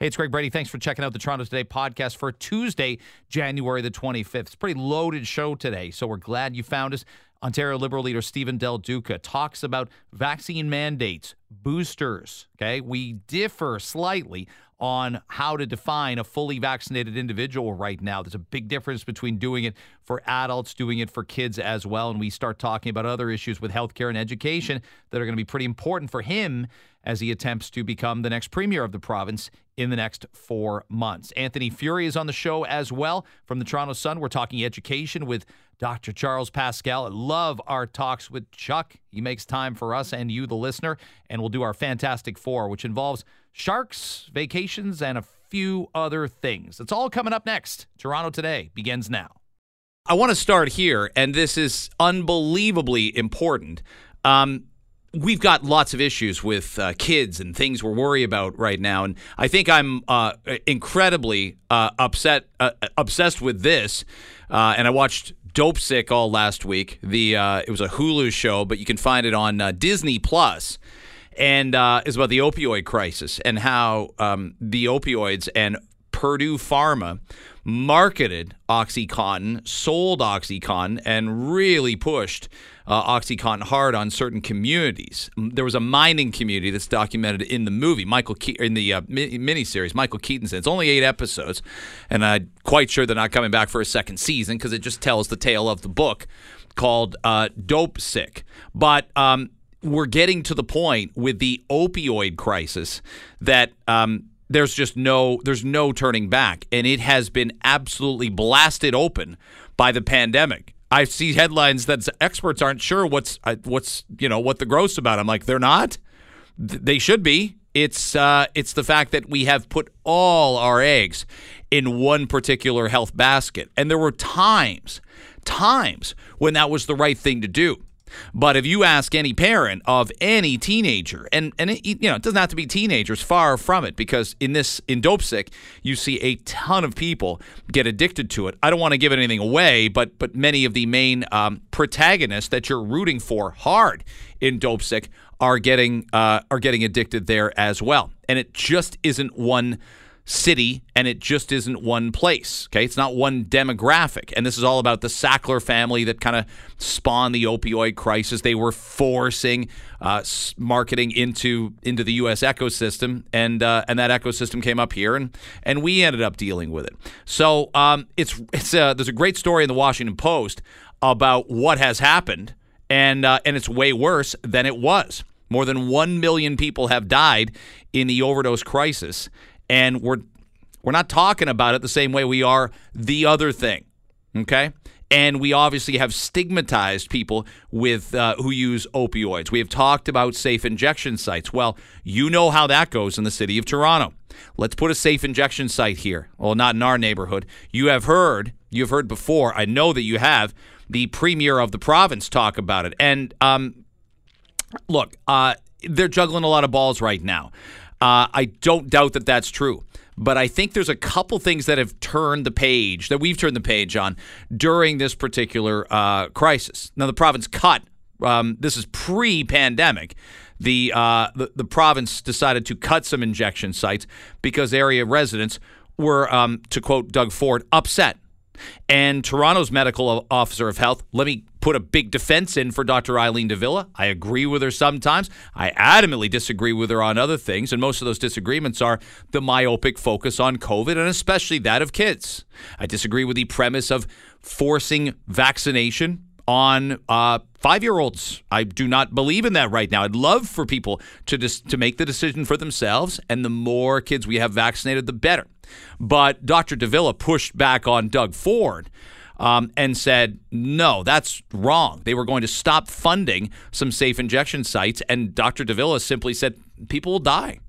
Hey, it's Greg Brady. Thanks for checking out the Toronto Today podcast for Tuesday, January the 25th. It's a pretty loaded show today, so we're glad you found us. Ontario Liberal leader Stephen Del Duca talks about vaccine mandates, boosters. Okay, we differ slightly on how to define a fully vaccinated individual right now. There's a big difference between doing it for adults, doing it for kids as well. And we start talking about other issues with healthcare and education that are going to be pretty important for him as he attempts to become the next premier of the province in the next four months. Anthony Furey is on the show as well from the Toronto Sun. We're talking education with Dr. Charles Pascal. I love our talks with Chuck. He makes time for us and you, the listener. And we'll do our Fantastic Four, which involves sharks, vacations, and a few other things. It's all coming up next. Toronto Today begins now. I want to start here, and this is unbelievably important. Um, we've got lots of issues with uh, kids and things we're worried about right now, and I think I'm uh, incredibly uh, upset, uh, obsessed with this. Uh, and I watched Dopesick all last week. The uh, it was a Hulu show, but you can find it on Disney Plus, and is about the opioid crisis and how um, the opioids and Purdue Pharma marketed OxyContin, sold OxyContin, and really pushed uh, OxyContin hard on certain communities. There was a mining community that's documented in the movie, Michael Ke- in the uh, miniseries. Michael Keaton it's only eight episodes, and I'm quite sure they're not coming back for a second season because it just tells the tale of the book called uh, Dopesick. But um, we're getting to the point with the opioid crisis that. Um, there's just no there's no turning back and it has been absolutely blasted open by the pandemic I see headlines that experts aren't sure what's uh, what's you know what the gross about. I'm like they're not. They should be. It's uh, it's the fact that we have put all our eggs in one particular health basket, and there were times, times when that was the right thing to do. But if you ask any parent of any teenager, and and it, you know it doesn't have to be teenagers, far from it, because in this in Dopesick you see a ton of people get addicted to it. I don't want to give anything away, but but many of the main um, protagonists that you're rooting for hard in Dopesick are getting uh, are getting addicted there as well, and it just isn't one city and it just isn't one place. Okay. It's not one demographic. And this is all about the Sackler family that kind of spawned the opioid crisis. They were forcing uh, marketing into into the U.S. ecosystem, and uh, and that ecosystem came up here, and and we ended up dealing with it. So um, it's it's a, there's a great story in the Washington Post about what has happened, and uh, and it's way worse than it was. More than 1 million people have died in the overdose crisis and we're we're not talking about it the same way we are the other thing. Okay? And we obviously have stigmatized people with uh, who use opioids. We have talked about safe injection sites. Well, you know how that goes in the city of Toronto. Let's put a safe injection site here. Well, not in our neighborhood. You have heard, you have heard before. I know that you have the premier of the province talk about it. And um, look, uh, they're juggling a lot of balls right now. Uh, I don't doubt that that's true. But I think there's a couple things that have turned the page, that we've turned the page on during this particular uh, crisis. Now, the province cut, um, this is pre pandemic. The, uh, the, the province decided to cut some injection sites because area residents were, um, to quote Doug Ford, upset and Toronto's medical officer of health, let me put a big defense in for Dr. Eileen de Villa. I agree with her sometimes. I adamantly disagree with her on other things. And most of those disagreements are the myopic focus on COVID and especially that of kids. I disagree with the premise of forcing vaccination on uh, five year olds. I do not believe in that right now. I'd love for people to just to make the decision for themselves, and the more kids we have vaccinated, the better. But Dr. de Villa pushed back on Doug Ford. Um, and said, no, that's wrong. They were going to stop funding some safe injection sites. And Dr. de Villa simply said, people will die.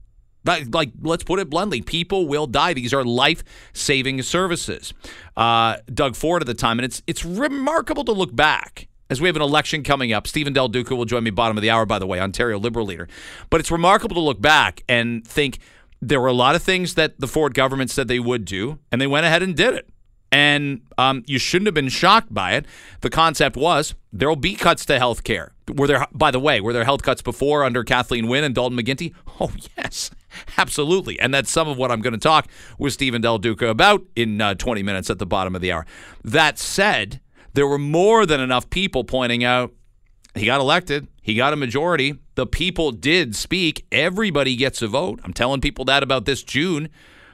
Like, like, let's put it bluntly, people will die. These are life-saving services. Uh, Doug Ford at the time, and it's it's remarkable to look back as we have an election coming up. Stephen Del Duca will join me bottom of the hour, by the way, Ontario Liberal leader. But it's remarkable to look back and think there were a lot of things that the Ford government said they would do, and they went ahead and did it. And um, you shouldn't have been shocked by it. The concept was there will be cuts to health care. Were there, by the way, were there health cuts before under Kathleen Wynne and Dalton McGuinty? Oh, yes. Absolutely. And that's some of what I'm going to talk with Stephen Del Duca about in uh, 20 minutes at the bottom of the hour. That said, there were more than enough people pointing out he got elected, he got a majority. The people did speak. Everybody gets a vote. I'm telling people that about this June.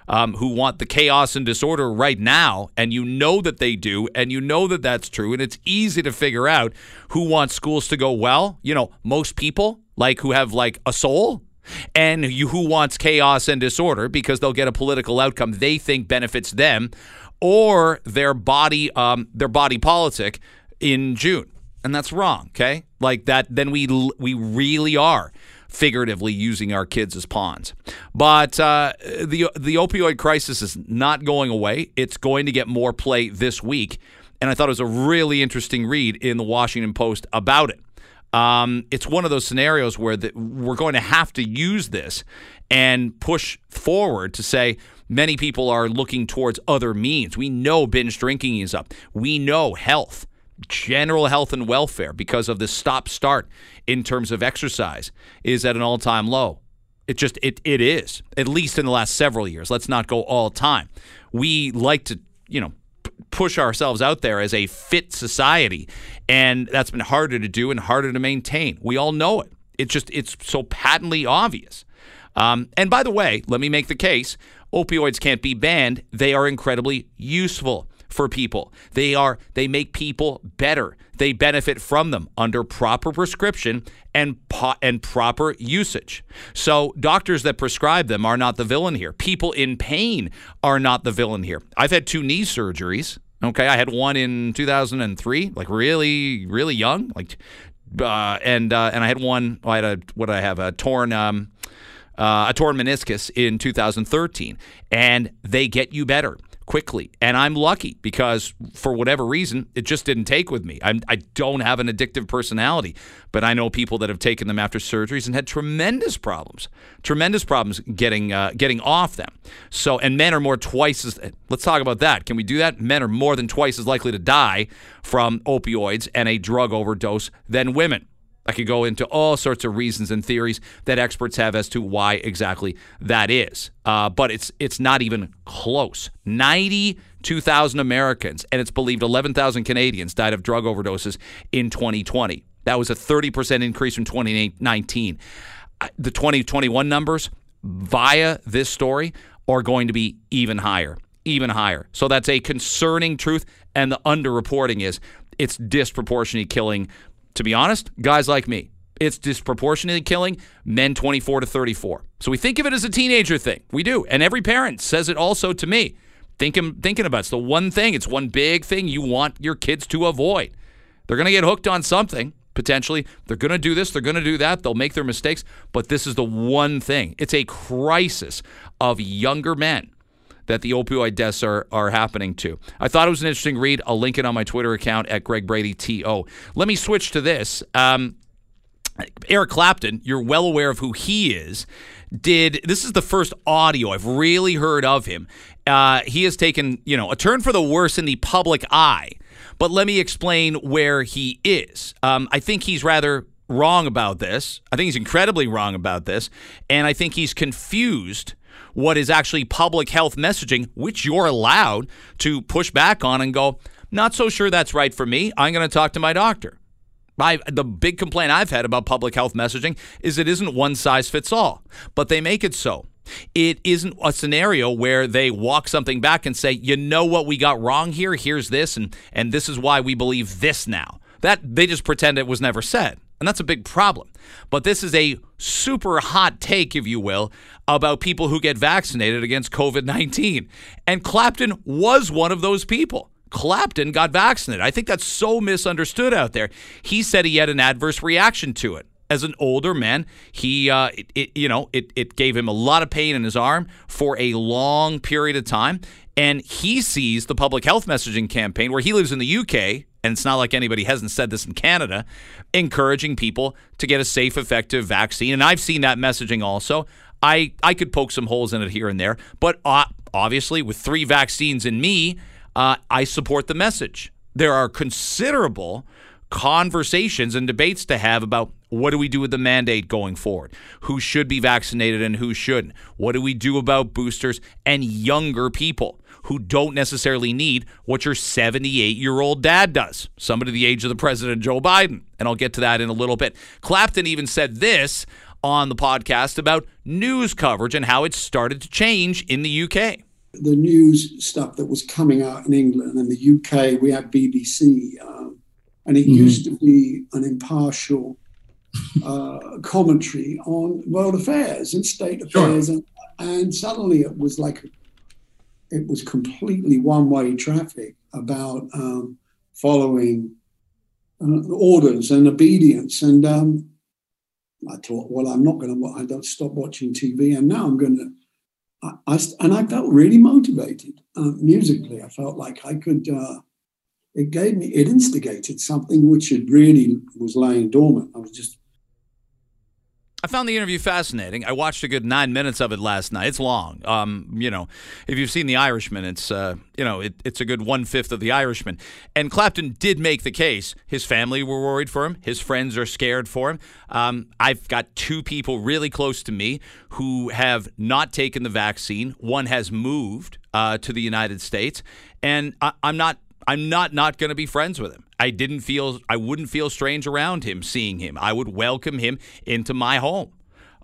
Um, who want the chaos and disorder right now, and you know that they do, and you know that that's true, and it's easy to figure out who wants schools to go well. You know, most people like who have like a soul, and you, who wants chaos and disorder because they'll get a political outcome they think benefits them or their body um, their body politic in June and that's wrong. Okay, like that, then we we really are figuratively using our kids as pawns. But uh, the the opioid crisis is not going away. It's going to get more play this week, and I thought it was a really interesting read in the Washington Post about it. Um, it's one of those scenarios where the, we're going to have to use this and push forward to say many people are looking towards other means. We know binge drinking is up. We know health general health and welfare because of the stop start in terms of exercise is at an all time low. It just it it is at least in the last several years. Let's not go all time. We like to you know push ourselves out there as a fit society, and that's been harder to do and harder to maintain. We all know it. It's just it's so patently obvious. Um, and by the way, let me make the case: opioids can't be banned. They are incredibly useful for people. They are they make people better. They benefit from them under proper prescription and po- and proper usage. So doctors that prescribe them are not the villain here. People in pain are not the villain here. I've had two knee surgeries. Okay, I had one in 2003, like really really young, like uh, and uh, and I had one. I had a what I have a torn um, uh, a torn meniscus in 2013, and they get you better quickly. And I'm lucky because for whatever reason, it just didn't take with me. I'm, I do not have an addictive personality, but I know people that have taken them after surgeries and had tremendous problems, tremendous problems getting uh, getting off them. So, and men are more twice as. Let's talk about that. Can we do that? Men are more than twice as likely to die from opioids and a drug overdose than women. I could go into all sorts of reasons and theories that experts have as to why exactly that is. Uh, but it's it's not even close. 92,000 Americans, and it's believed 11,000 Canadians died of drug overdoses in 2020. That was a 30% increase from 2019. Uh, the 2021 numbers via this story are going to be even higher, even higher. So that's a concerning truth. And the underreporting is it's disproportionately killing to be honest, guys like me. It's disproportionately killing men 24 to 34. So we think of it as a teenager thing. We do. And every parent says it also to me. Thinking, thinking about it. it's the one thing, it's one big thing you want your kids to avoid. They're going to get hooked on something, potentially. They're going to do this, they're going to do that, they'll make their mistakes. But this is the one thing. It's a crisis of younger men that the opioid deaths are, are happening to. I thought it was an interesting read. I'll link it on my Twitter account at Greg Brady TO. Let me switch to this. Um, Eric Clapton, you're well aware of who he is. Did this is the first audio I've really heard of him. Uh, he has taken, you know, a turn for the worse in the public eye. But let me explain where he is. Um, I think he's rather wrong about this. I think he's incredibly wrong about this. And I think he's confused what is actually public health messaging, which you're allowed to push back on and go, not so sure that's right for me. I'm going to talk to my doctor. The big complaint I've had about public health messaging is it isn't one size fits all, but they make it so. It isn't a scenario where they walk something back and say, you know what we got wrong here? Here's this, and, and this is why we believe this now. That they just pretend it was never said. And that's a big problem. But this is a super hot take, if you will, about people who get vaccinated against COVID 19. And Clapton was one of those people. Clapton got vaccinated. I think that's so misunderstood out there. He said he had an adverse reaction to it. As an older man, he, uh, it, it, you know, it, it gave him a lot of pain in his arm for a long period of time. And he sees the public health messaging campaign where he lives in the UK and it's not like anybody hasn't said this in Canada, encouraging people to get a safe, effective vaccine. And I've seen that messaging also. I, I could poke some holes in it here and there, but uh, obviously, with three vaccines in me, uh, I support the message. There are considerable conversations and debates to have about What do we do with the mandate going forward? Who should be vaccinated and who shouldn't? What do we do about boosters and younger people who don't necessarily need what your 78 year old dad does? Somebody the age of the President Joe Biden. And I'll get to that in a little bit. Clapton even said this on the podcast about news coverage and how it started to change in the UK. The news stuff that was coming out in England and the UK, we had BBC, um, and it mm-hmm. used to be an impartial uh, commentary on world affairs and state affairs, sure. and, and suddenly it was like it was completely one-way traffic about um, following uh, orders and obedience. And um, I thought, well, I'm not going to. I don't stop watching TV, and now I'm going to. I, and I felt really motivated uh, musically. I felt like I could. Uh, it gave me. It instigated something which had really was laying dormant. I was just I found the interview fascinating. I watched a good nine minutes of it last night. It's long. Um, you know, if you've seen The Irishman, it's uh, you know, it, it's a good one fifth of The Irishman. And Clapton did make the case. His family were worried for him. His friends are scared for him. Um, I've got two people really close to me who have not taken the vaccine. One has moved uh, to the United States, and I, I'm not I'm not not going to be friends with him. I didn't feel I wouldn't feel strange around him seeing him. I would welcome him into my home.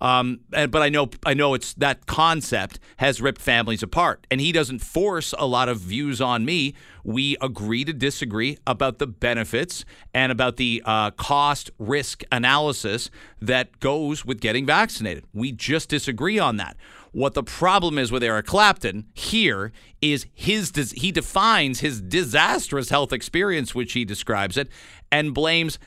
Um, and, but I know I know it's that concept has ripped families apart, and he doesn't force a lot of views on me. We agree to disagree about the benefits and about the uh, cost risk analysis that goes with getting vaccinated. We just disagree on that. What the problem is with Eric Clapton here is his he defines his disastrous health experience, which he describes it, and blames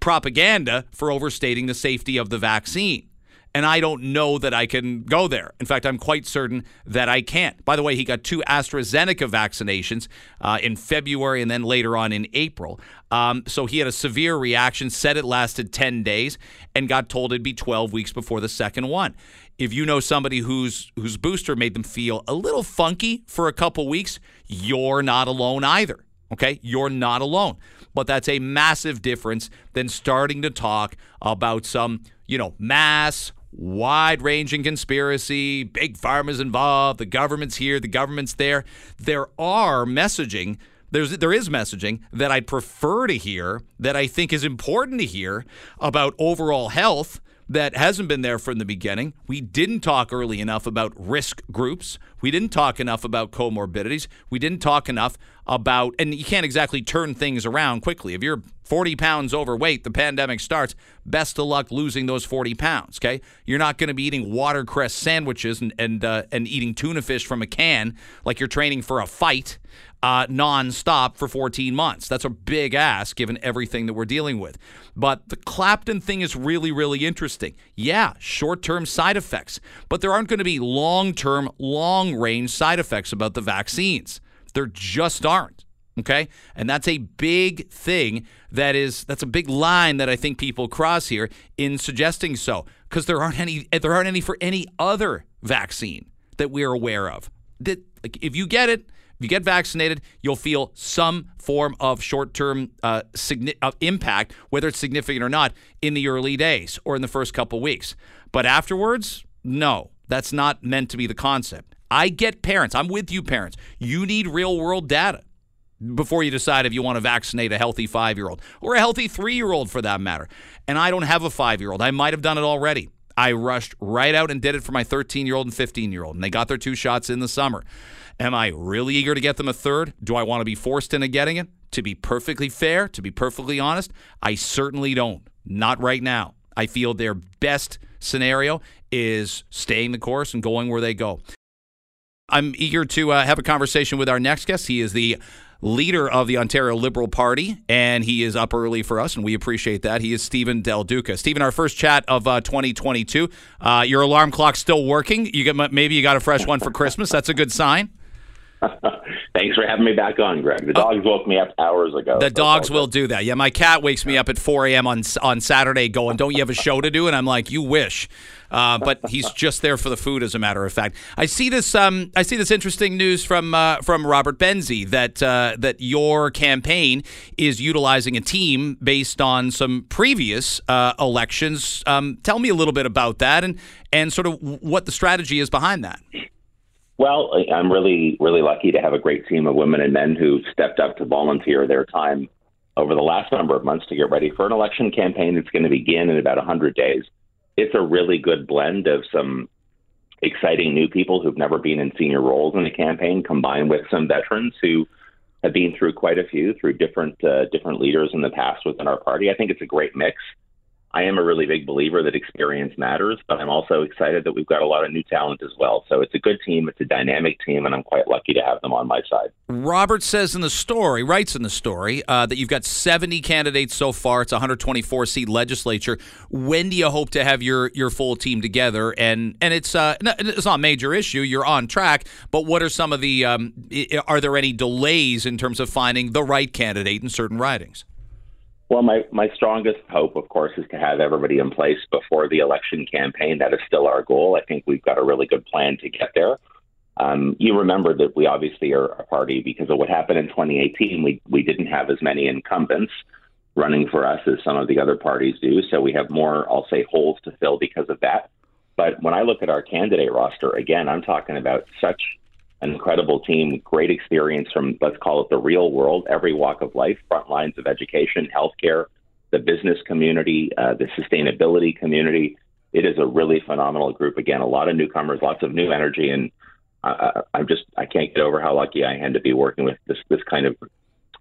propaganda for overstating the safety of the vaccine and I don't know that I can go there. In fact, I'm quite certain that I can't. By the way, he got two AstraZeneca vaccinations uh, in February and then later on in April. Um, so he had a severe reaction, said it lasted 10 days, and got told it'd be 12 weeks before the second one. If you know somebody whose whose booster made them feel a little funky for a couple weeks, you're not alone either. Okay? You're not alone. But that's a massive difference than starting to talk about some, you know, mass wide ranging conspiracy, big pharma's involved, the government's here, the government's there. There are messaging. There's there is messaging that I'd prefer to hear that I think is important to hear about overall health that hasn't been there from the beginning. We didn't talk early enough about risk groups. We didn't talk enough about comorbidities. We didn't talk enough about, and you can't exactly turn things around quickly. If you're 40 pounds overweight, the pandemic starts, best of luck losing those 40 pounds, okay? You're not going to be eating watercress sandwiches and, and, uh, and eating tuna fish from a can like you're training for a fight uh, nonstop for 14 months. That's a big ask given everything that we're dealing with. But the Clapton thing is really, really interesting. Yeah, short term side effects, but there aren't going to be long term, long range side effects about the vaccines. There just aren't. Okay. And that's a big thing that is, that's a big line that I think people cross here in suggesting so, because there aren't any, there aren't any for any other vaccine that we're aware of. That, like, if you get it, you get vaccinated, you'll feel some form of short term uh, signi- uh, impact, whether it's significant or not, in the early days or in the first couple weeks. But afterwards, no, that's not meant to be the concept. I get parents, I'm with you, parents. You need real world data before you decide if you want to vaccinate a healthy five year old or a healthy three year old for that matter. And I don't have a five year old. I might have done it already. I rushed right out and did it for my 13 year old and 15 year old, and they got their two shots in the summer. Am I really eager to get them a third? Do I want to be forced into getting it? To be perfectly fair, to be perfectly honest, I certainly don't. Not right now. I feel their best scenario is staying the course and going where they go. I'm eager to uh, have a conversation with our next guest. He is the leader of the Ontario Liberal Party, and he is up early for us, and we appreciate that. He is Stephen Del Duca. Stephen, our first chat of uh, 2022. Uh, your alarm clock's still working. You get maybe you got a fresh one for Christmas. That's a good sign. Thanks for having me back on, Greg. The dogs woke me up hours ago. The dogs will do that. Yeah, my cat wakes me up at 4 a.m. on on Saturday, going, "Don't you have a show to do?" And I'm like, "You wish." Uh, but he's just there for the food, as a matter of fact. I see this. Um, I see this interesting news from uh, from Robert Benzie that uh, that your campaign is utilizing a team based on some previous uh, elections. Um, tell me a little bit about that and and sort of what the strategy is behind that. Well, I'm really, really lucky to have a great team of women and men who stepped up to volunteer their time over the last number of months to get ready for an election campaign that's going to begin in about 100 days. It's a really good blend of some exciting new people who've never been in senior roles in a campaign, combined with some veterans who have been through quite a few through different uh, different leaders in the past within our party. I think it's a great mix. I am a really big believer that experience matters, but I'm also excited that we've got a lot of new talent as well. So it's a good team, it's a dynamic team, and I'm quite lucky to have them on my side. Robert says in the story, writes in the story, uh, that you've got 70 candidates so far. It's a 124 seat legislature. When do you hope to have your your full team together? And and it's uh, it's not a major issue. You're on track, but what are some of the um, are there any delays in terms of finding the right candidate in certain ridings? Well, my, my strongest hope, of course, is to have everybody in place before the election campaign. That is still our goal. I think we've got a really good plan to get there. Um, you remember that we obviously are a party because of what happened in 2018. We, we didn't have as many incumbents running for us as some of the other parties do. So we have more, I'll say, holes to fill because of that. But when I look at our candidate roster, again, I'm talking about such an incredible team, great experience from, let's call it the real world, every walk of life, front lines of education, healthcare, the business community, uh, the sustainability community. It is a really phenomenal group. Again, a lot of newcomers, lots of new energy, and uh, I'm just I can't get over how lucky I am to be working with this this kind of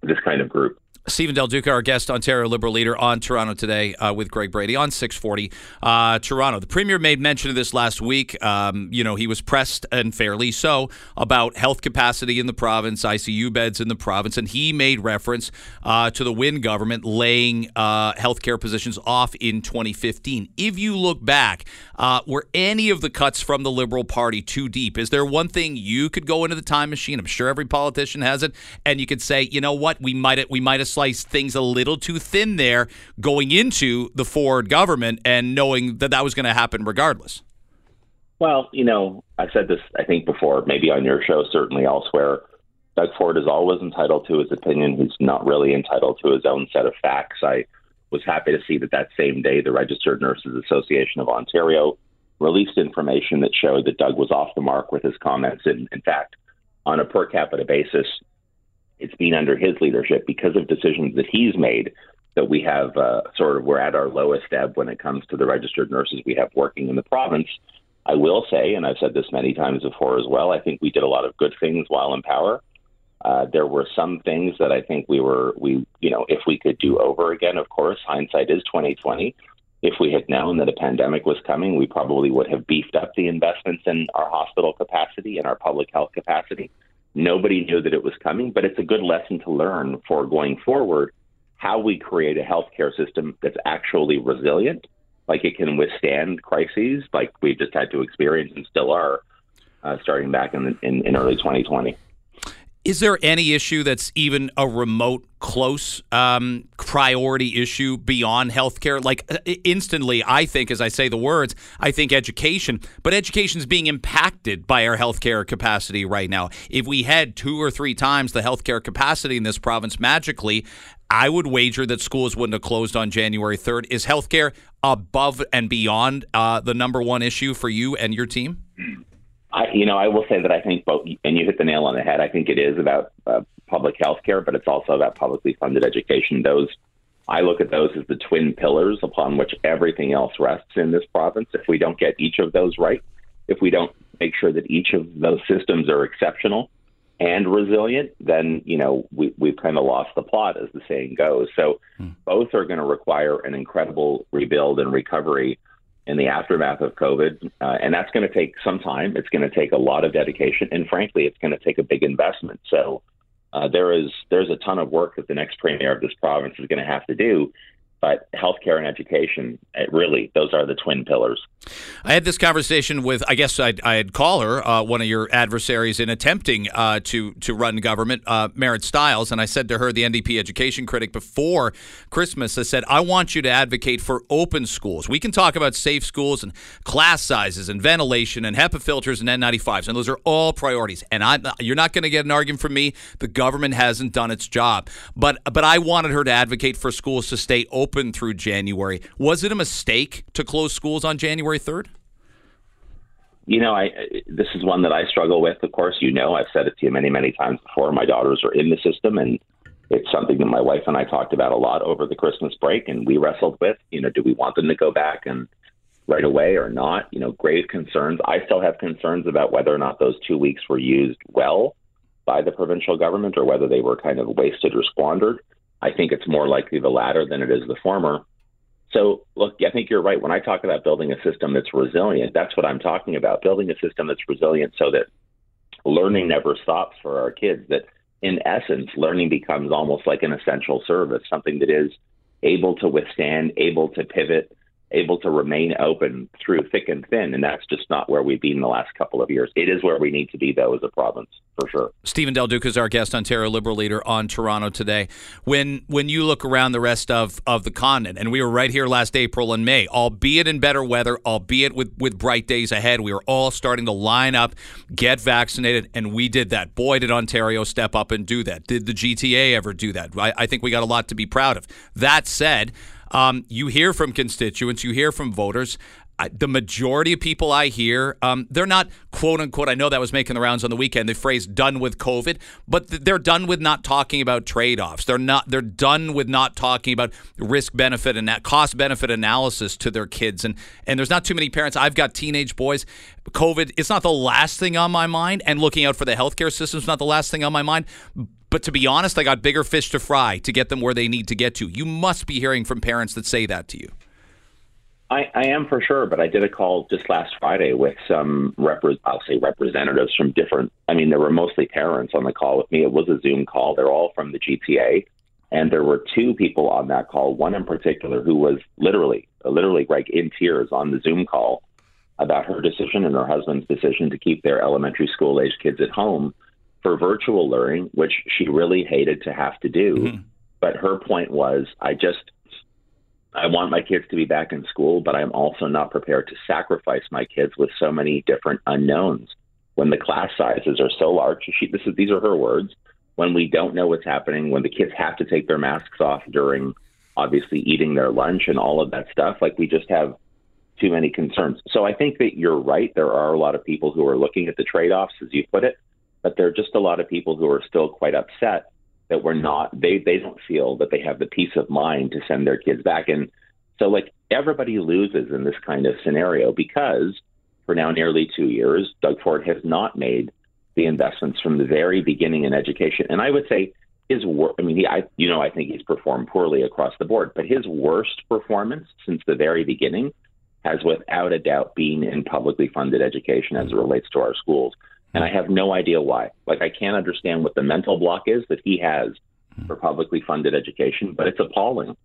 this kind of group. Stephen Del Duca, our guest, Ontario Liberal leader on Toronto today uh, with Greg Brady on 640 uh, Toronto. The premier made mention of this last week. Um, you know, he was pressed and fairly so about health capacity in the province, ICU beds in the province, and he made reference uh, to the Wynne government laying uh, healthcare positions off in 2015. If you look back, uh, were any of the cuts from the Liberal Party too deep? Is there one thing you could go into the time machine? I'm sure every politician has it, and you could say, you know what, we might we might have sliced things a little too thin there going into the Ford government and knowing that that was going to happen regardless. Well, you know, I've said this I think before, maybe on your show, certainly elsewhere. Doug Ford is always entitled to his opinion. He's not really entitled to his own set of facts. I was happy to see that that same day the Registered Nurses Association of Ontario released information that showed that Doug was off the mark with his comments. And in fact, on a per capita basis, it's been under his leadership because of decisions that he's made that we have uh, sort of we're at our lowest ebb when it comes to the registered nurses we have working in the province. I will say, and I've said this many times before as well, I think we did a lot of good things while in power. Uh, there were some things that I think we were we you know if we could do over again. Of course, hindsight is twenty twenty. If we had known that a pandemic was coming, we probably would have beefed up the investments in our hospital capacity and our public health capacity. Nobody knew that it was coming, but it's a good lesson to learn for going forward how we create a healthcare system that's actually resilient, like it can withstand crises, like we've just had to experience and still are, uh, starting back in, in, in early 2020. Is there any issue that's even a remote close um, priority issue beyond healthcare? Like uh, instantly, I think, as I say the words, I think education, but education is being impacted by our healthcare capacity right now. If we had two or three times the healthcare capacity in this province magically, I would wager that schools wouldn't have closed on January 3rd. Is healthcare above and beyond uh, the number one issue for you and your team? I, you know, I will say that I think both, and you hit the nail on the head. I think it is about uh, public health care, but it's also about publicly funded education. Those, I look at those as the twin pillars upon which everything else rests in this province. If we don't get each of those right, if we don't make sure that each of those systems are exceptional and resilient, then you know we, we've kind of lost the plot, as the saying goes. So hmm. both are going to require an incredible rebuild and recovery in the aftermath of COVID. Uh, and that's going to take some time. It's going to take a lot of dedication. And frankly, it's going to take a big investment. So uh, there is there's a ton of work that the next premier of this province is going to have to do. But healthcare and education, really, those are the twin pillars. I had this conversation with, I guess I'd, I'd call her uh, one of your adversaries in attempting uh, to to run government, uh, Marit Stiles, and I said to her, the NDP education critic, before Christmas, I said, I want you to advocate for open schools. We can talk about safe schools and class sizes and ventilation and HEPA filters and N95s, and those are all priorities. And I, you're not going to get an argument from me. The government hasn't done its job, but but I wanted her to advocate for schools to stay open through January. Was it a mistake to close schools on January 3rd? You know, I this is one that I struggle with. Of course, you know, I've said it to you many, many times before. My daughters are in the system, and it's something that my wife and I talked about a lot over the Christmas break, and we wrestled with. You know, do we want them to go back and right away or not? You know, grave concerns. I still have concerns about whether or not those two weeks were used well by the provincial government or whether they were kind of wasted or squandered. I think it's more likely the latter than it is the former. So, look, I think you're right. When I talk about building a system that's resilient, that's what I'm talking about. Building a system that's resilient so that learning never stops for our kids, that in essence, learning becomes almost like an essential service, something that is able to withstand, able to pivot, able to remain open through thick and thin. And that's just not where we've been in the last couple of years. It is where we need to be, though, as a province, for sure. Stephen Del Duca is our guest, Ontario Liberal leader on Toronto today. When when you look around the rest of, of the continent, and we were right here last April and May, albeit in better weather, albeit with, with bright days ahead, we were all starting to line up, get vaccinated, and we did that. Boy, did Ontario step up and do that. Did the GTA ever do that? I, I think we got a lot to be proud of. That said, um, you hear from constituents, you hear from voters. I, the majority of people I hear, um, they're not quote unquote. I know that was making the rounds on the weekend. The phrase "done with COVID," but th- they're done with not talking about trade offs. They're not. They're done with not talking about risk benefit and that cost benefit analysis to their kids. And and there's not too many parents. I've got teenage boys. COVID. It's not the last thing on my mind, and looking out for the healthcare system is not the last thing on my mind. But to be honest, I got bigger fish to fry to get them where they need to get to. You must be hearing from parents that say that to you. I, I am for sure, but I did a call just last Friday with some repre- I'll say representatives from different. I mean, there were mostly parents on the call with me. It was a Zoom call. They're all from the GTA, and there were two people on that call. One in particular who was literally, literally like in tears on the Zoom call about her decision and her husband's decision to keep their elementary school age kids at home for virtual learning, which she really hated to have to do. Mm-hmm. But her point was, I just, I want my kids to be back in school, but I'm also not prepared to sacrifice my kids with so many different unknowns. When the class sizes are so large, she, this is, these are her words. When we don't know what's happening, when the kids have to take their masks off during obviously eating their lunch and all of that stuff, like we just have too many concerns. So I think that you're right. There are a lot of people who are looking at the trade offs, as you put it but there are just a lot of people who are still quite upset that we're not they they don't feel that they have the peace of mind to send their kids back. And so like everybody loses in this kind of scenario because for now nearly 2 years Doug Ford has not made the investments from the very beginning in education. And I would say his wor- I mean he I you know I think he's performed poorly across the board but his worst performance since the very beginning has without a doubt been in publicly funded education as it relates to our schools and I have no idea why. Like, I can't understand what the mental block is that he has for publicly funded education, but it's appalling.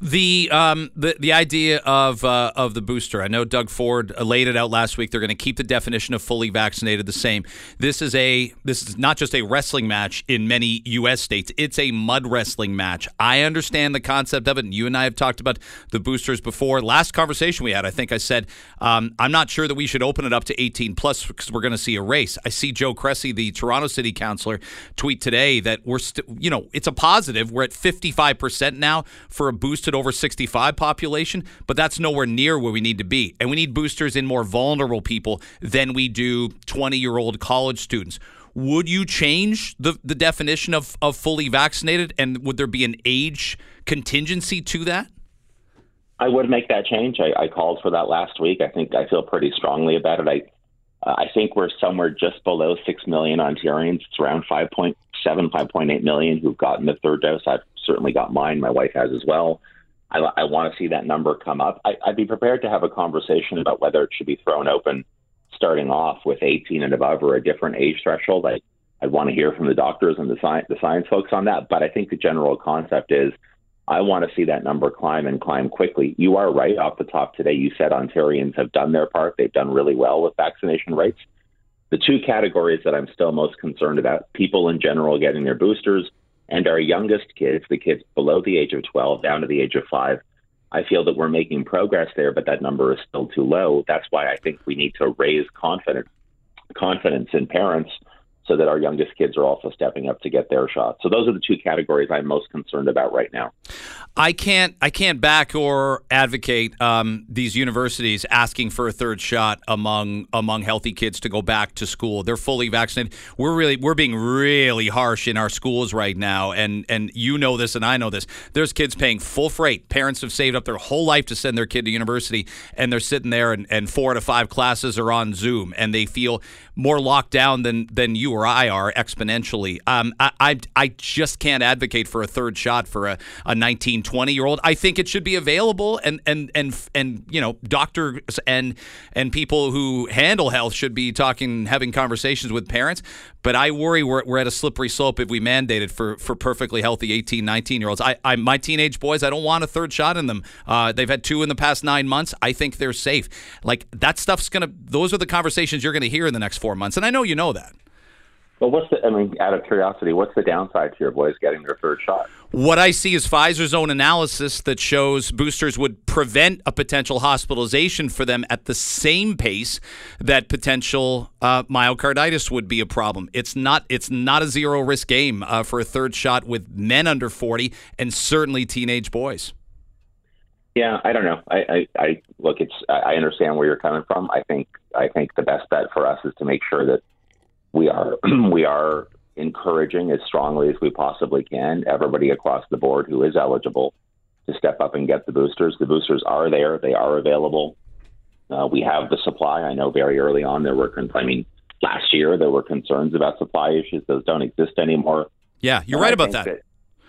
The um the the idea of uh, of the booster. I know Doug Ford laid it out last week. They're going to keep the definition of fully vaccinated the same. This is a this is not just a wrestling match in many U.S. states. It's a mud wrestling match. I understand the concept of it, and you and I have talked about the boosters before. Last conversation we had, I think I said um, I'm not sure that we should open it up to 18 plus because we're going to see a race. I see Joe Cressy, the Toronto City Councilor, tweet today that we're still you know it's a positive. We're at 55 percent now for a boosted over 65 population, but that's nowhere near where we need to be. And we need boosters in more vulnerable people than we do 20 year old college students. Would you change the, the definition of, of fully vaccinated? And would there be an age contingency to that? I would make that change. I, I called for that last week. I think I feel pretty strongly about it. I, I think we're somewhere just below 6 million Ontarians. It's around 5.7, 5.8 million who've gotten the third dose. I've certainly got mine. My wife has as well. I, I want to see that number come up. I, I'd be prepared to have a conversation about whether it should be thrown open starting off with 18 and above or a different age threshold. I, I'd want to hear from the doctors and the the science folks on that. But I think the general concept is I want to see that number climb and climb quickly. You are right off the top today. You said Ontarians have done their part. They've done really well with vaccination rates. The two categories that I'm still most concerned about people in general getting their boosters and our youngest kids, the kids below the age of 12 down to the age of five. I feel that we're making progress there, but that number is still too low. That's why I think we need to raise confidence confidence in parents so that our youngest kids are also stepping up to get their shot. So those are the two categories I'm most concerned about right now. I can't I can't back or advocate um, these universities asking for a third shot among among healthy kids to go back to school. They're fully vaccinated. We're really we're being really harsh in our schools right now, and and you know this and I know this. There's kids paying full freight. Parents have saved up their whole life to send their kid to university, and they're sitting there and, and four to five classes are on Zoom, and they feel more locked down than than you or I are exponentially. Um, I, I, I just can't advocate for a third shot for a, a 19, 20 year old. I think it should be available, and and and and you know, doctors and and people who handle health should be talking, having conversations with parents. But I worry we're, we're at a slippery slope if we mandate it for, for perfectly healthy 18, 19 year olds. I, I my teenage boys, I don't want a third shot in them. Uh, they've had two in the past nine months. I think they're safe. Like that stuff's gonna. Those are the conversations you're gonna hear in the next four months, and I know you know that. Well, what's the? I mean, out of curiosity, what's the downside to your boys getting their third shot? What I see is Pfizer's own analysis that shows boosters would prevent a potential hospitalization for them at the same pace that potential uh, myocarditis would be a problem. It's not. It's not a zero risk game uh, for a third shot with men under forty and certainly teenage boys. Yeah, I don't know. I, I, I look. It's. I understand where you're coming from. I think. I think the best bet for us is to make sure that we are we are encouraging as strongly as we possibly can everybody across the board who is eligible to step up and get the boosters. The boosters are there; they are available. Uh, we have the supply. I know very early on there were, I mean, last year there were concerns about supply issues. Those don't exist anymore. Yeah, you're and right I about that. that.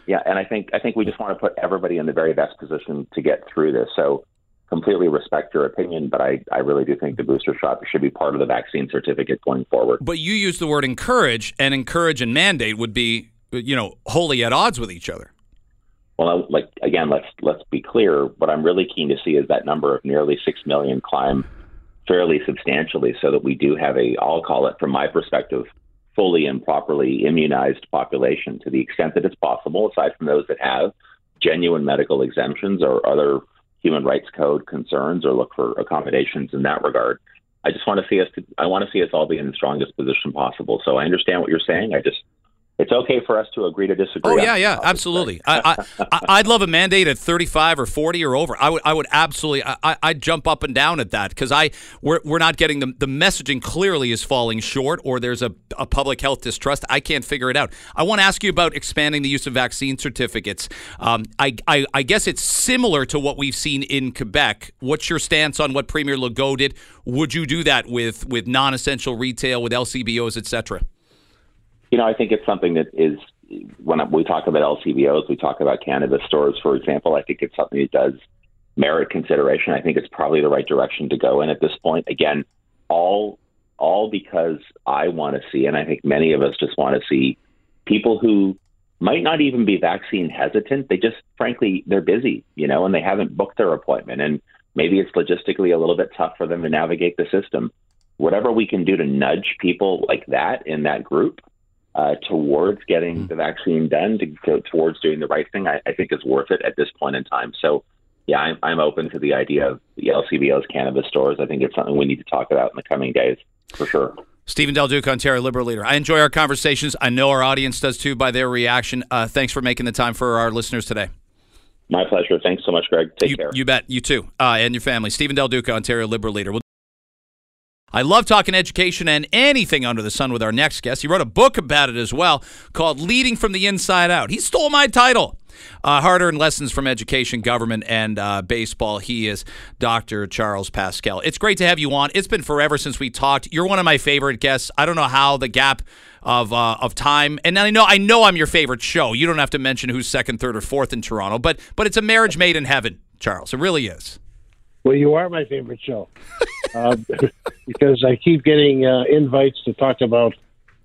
Yeah, and I think I think we just want to put everybody in the very best position to get through this. So completely respect your opinion, but I, I really do think the booster shot should be part of the vaccine certificate going forward. But you use the word encourage, and encourage and mandate would be, you know, wholly at odds with each other. Well, like again, let's let's be clear. What I'm really keen to see is that number of nearly six million climb fairly substantially, so that we do have a, I'll call it, from my perspective, fully and properly immunized population to the extent that it's possible. Aside from those that have genuine medical exemptions or other human rights code concerns or look for accommodations in that regard. I just want to see us. I want to see us all be in the strongest position possible. So I understand what you're saying. I just it's okay for us to agree to disagree. Oh yeah, yeah, absolutely. I, I, would love a mandate at 35 or 40 or over. I would, I would absolutely, I, I'd jump up and down at that because I, we're, we're not getting the the messaging clearly is falling short, or there's a, a public health distrust. I can't figure it out. I want to ask you about expanding the use of vaccine certificates. Um, I, I, I guess it's similar to what we've seen in Quebec. What's your stance on what Premier Legault did? Would you do that with with non-essential retail, with LCBOs, et cetera? You know, I think it's something that is when we talk about LCBOs, we talk about cannabis stores, for example. I think it's something that does merit consideration. I think it's probably the right direction to go in at this point. Again, all all because I want to see, and I think many of us just want to see people who might not even be vaccine hesitant. They just, frankly, they're busy, you know, and they haven't booked their appointment, and maybe it's logistically a little bit tough for them to navigate the system. Whatever we can do to nudge people like that in that group uh, towards getting mm-hmm. the vaccine done, to, to, towards doing the right thing, I, I, think is worth it at this point in time. So, yeah, I'm, I'm open to the idea of the LCBO's cannabis stores. I think it's something we need to talk about in the coming days for sure. Stephen Del Duca, Ontario Liberal Leader. I enjoy our conversations. I know our audience does too by their reaction. Uh, thanks for making the time for our listeners today. My pleasure. Thanks so much, Greg. Take you, care. You bet. You too. Uh, and your family. Stephen Del Duca, Ontario Liberal Leader. We'll I love talking education and anything under the sun with our next guest. He wrote a book about it as well called Leading from the Inside Out. He stole my title. Uh, hard earned lessons from education, government, and uh, baseball. He is Dr. Charles Pascal. It's great to have you on. It's been forever since we talked. You're one of my favorite guests. I don't know how the gap of uh, of time, and now I know I know I'm your favorite show. You don't have to mention who's second, third, or fourth in Toronto, but but it's a marriage made in heaven, Charles. It really is. Well, you are my favorite show uh, because I keep getting uh, invites to talk about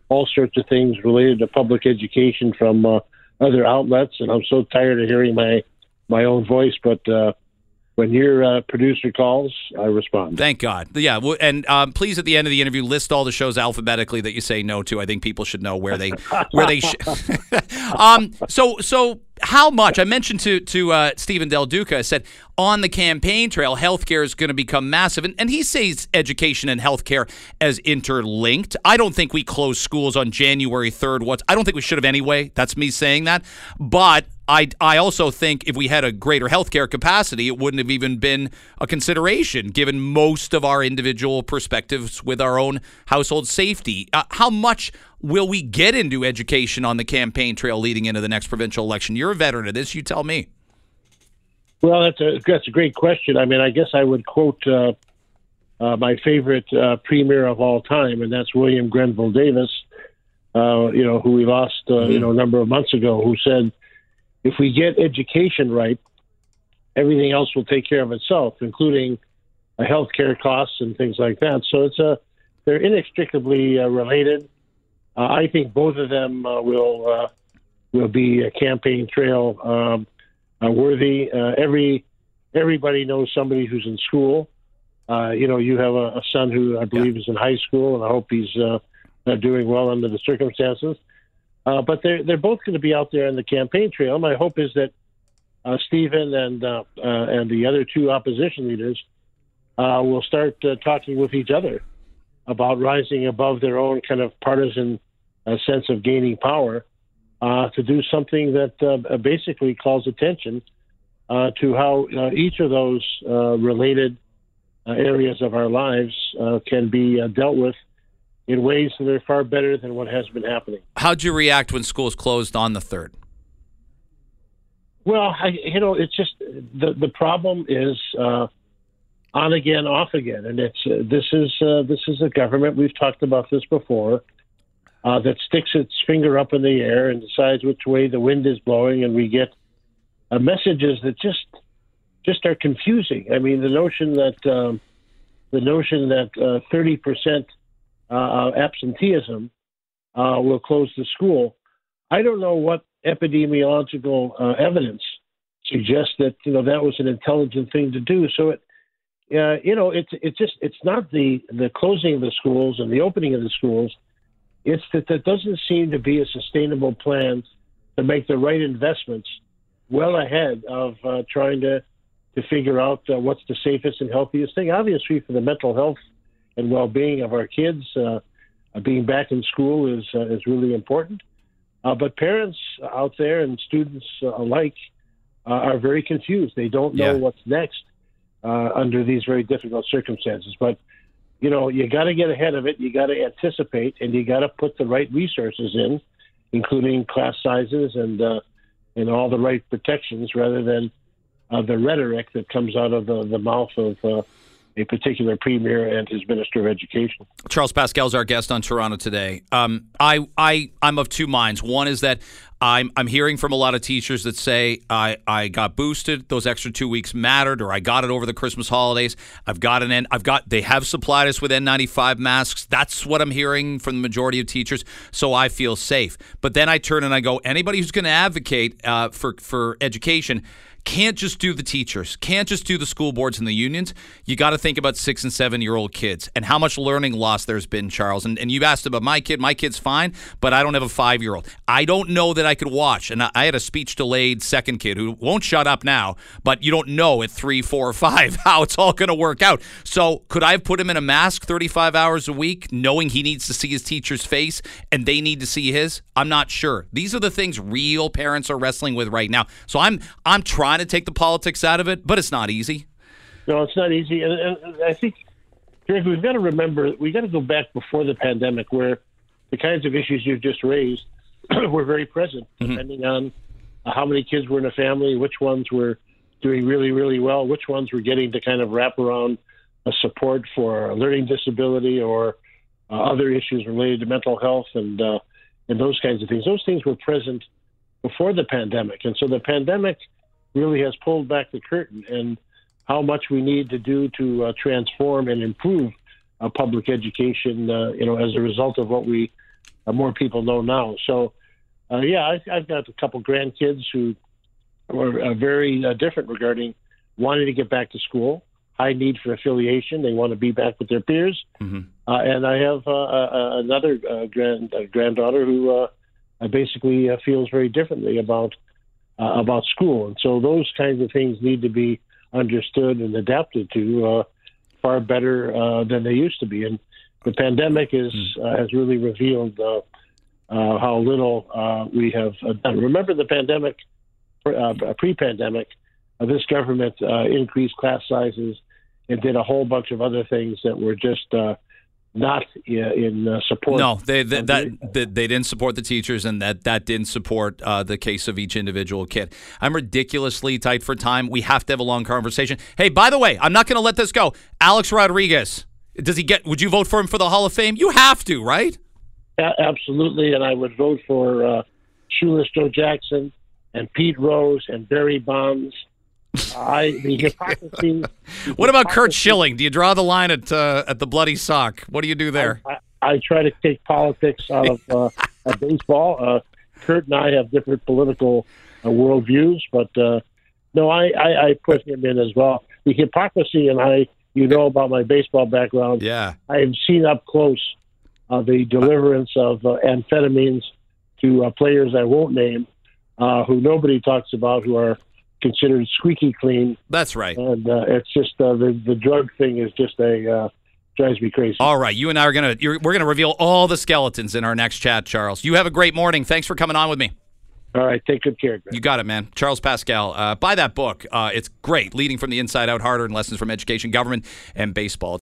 all sorts of things related to public education from uh, other outlets, and I'm so tired of hearing my my own voice, but uh, when your uh, producer calls, I respond. Thank God. Yeah, and um, please at the end of the interview list all the shows alphabetically that you say no to. I think people should know where they where they. Sh- um. So so how much I mentioned to to uh, Stephen Del Duca. I said on the campaign trail, healthcare is going to become massive, and, and he says education and healthcare as interlinked. I don't think we close schools on January third. What I don't think we should have anyway. That's me saying that, but I, I also think if we had a greater healthcare capacity, it wouldn't have even been a consideration given most of our individual perspectives with our own household safety. Uh, how much will we get into education on the campaign trail leading into the next provincial election? You're a veteran of this. You tell me. Well, that's a that's a great question. I mean, I guess I would quote uh, uh, my favorite uh, premier of all time, and that's William Grenville Davis. Uh, you know, who we lost, mm-hmm. you know, a number of months ago, who said if we get education right, everything else will take care of itself, including uh, health care costs and things like that. So it's a they're inextricably uh, related. Uh, I think both of them uh, will uh, will be a campaign trail um, uh, worthy. every everybody knows somebody who's in school. you know, you have a, a, son who I believe yeah. is in high school, and I hope he's doing well under the circumstances. Uh, but they're they're both going to be out there on the campaign trail. My hope is that uh, Stephen and uh, uh and the other two opposition leaders uh, will start uh, talking with each other about rising above their own kind of partisan sense of gaining power to do something that basically calls attention to how each of those related areas of our lives can be dealt with in ways that are far better than what has been happening. How'd you react when schools closed on the third? Well, I, you know, it's just the the problem is uh, on again, off again, and it's uh, this is uh, this is a government. We've talked about this before. Uh, that sticks its finger up in the air and decides which way the wind is blowing, and we get uh, messages that just just are confusing. I mean, the notion that um, the notion that uh, thirty percent uh, absenteeism uh, will close the school. I don't know what epidemiological uh, evidence suggests that you know that was an intelligent thing to do. So it, uh, you know, it's it's just it's not the the closing of the schools and the opening of the schools. It's that there doesn't seem to be a sustainable plan to make the right investments well ahead of uh, trying to to figure out uh, what's the safest and healthiest thing. Obviously, for the mental health and well-being of our kids. Uh, being back in school is uh, is really important. Uh, but parents out there and students alike are very confused. They don't know yeah. what's next under these very difficult circumstances. But you know, you got to get ahead of it. You got to anticipate, and you got to put the right resources in, including class sizes and uh, and all the right protections, rather than uh, the rhetoric that comes out of the, the mouth of uh, a particular premier and his minister of education. Charles Pascal is our guest on Toronto today. Um, I, I, I'm of two minds. One is that I'm, I'm hearing from a lot of teachers that say I, I got boosted, those extra two weeks mattered, or I got it over the Christmas holidays. I've got an N, I've got they have supplied us with N95 masks. That's what I'm hearing from the majority of teachers. So I feel safe. But then I turn and I go, anybody who's going to advocate uh, for for education can't just do the teachers, can't just do the school boards and the unions. You got to think about six and seven year old kids and how much learning loss there's been, Charles. And, and you asked about my kid. My kid's fine, but I don't have a five year old. I don't know that I could watch. And I, I had a speech delayed second kid who won't shut up now, but you don't know at three, four, five how it's all going to work out. So could I have put him in a mask 35 hours a week, knowing he needs to see his teacher's face and they need to see his? I'm not sure. These are the things real parents are wrestling with right now. So I'm I'm trying trying to take the politics out of it, but it's not easy. No, it's not easy. And, and I think, Greg, we've got to remember, we've got to go back before the pandemic where the kinds of issues you've just raised were very present, mm-hmm. depending on how many kids were in a family, which ones were doing really, really well, which ones were getting to kind of wrap around a support for a learning disability or uh, other issues related to mental health and uh, and those kinds of things. Those things were present before the pandemic, and so the pandemic really has pulled back the curtain and how much we need to do to uh, transform and improve uh, public education, uh, you know, as a result of what we uh, more people know now. So, uh, yeah, I, have got a couple grandkids who are uh, very uh, different regarding wanting to get back to school, high need for affiliation. They want to be back with their peers. Mm-hmm. Uh, and I have uh, uh, another uh, grand uh, granddaughter who basically uh, feels very differently about uh, about school, and so those kinds of things need to be understood and adapted to uh, far better uh, than they used to be. And the pandemic is uh, has really revealed uh, uh, how little uh, we have uh, done. Remember the pandemic, uh, pre-pandemic, uh, this government uh, increased class sizes and did a whole bunch of other things that were just uh, not in, in uh, support. No, they, they that, the- they didn't support the teachers, and that that didn't support uh, the case of each individual kid. I'm ridiculously tight for time. We have to have a long conversation. Hey, by the way, I'm not going to let this go. Alex Rodriguez, does he get? Would you vote for him for the Hall of Fame? You have to, right? Absolutely, and I would vote for uh, Shoeless Joe Jackson and Pete Rose and Barry Bonds. I the hypocrisy. What about Curt Schilling? Do you draw the line at uh, at the bloody sock? What do you do there? I, I try to take politics out of uh, uh, baseball. Uh, Curt and I have different political uh, worldviews, but uh, no, I, I, I put him in as well. The hypocrisy, and I, you know about my baseball background. Yeah. I have seen up close uh, the deliverance of uh, amphetamines to uh, players I won't name, uh, who nobody talks about, who are considered squeaky clean, That's right. and uh, it's just uh, the the drug thing is just a uh, drives me crazy. All right, you and I are gonna you're, we're gonna reveal all the skeletons in our next chat, Charles. You have a great morning. Thanks for coming on with me. All right, take good care. Greg. You got it, man. Charles Pascal. Uh, buy that book. Uh, it's great. Leading from the inside out, hard-won lessons from education, government, and baseball. I'll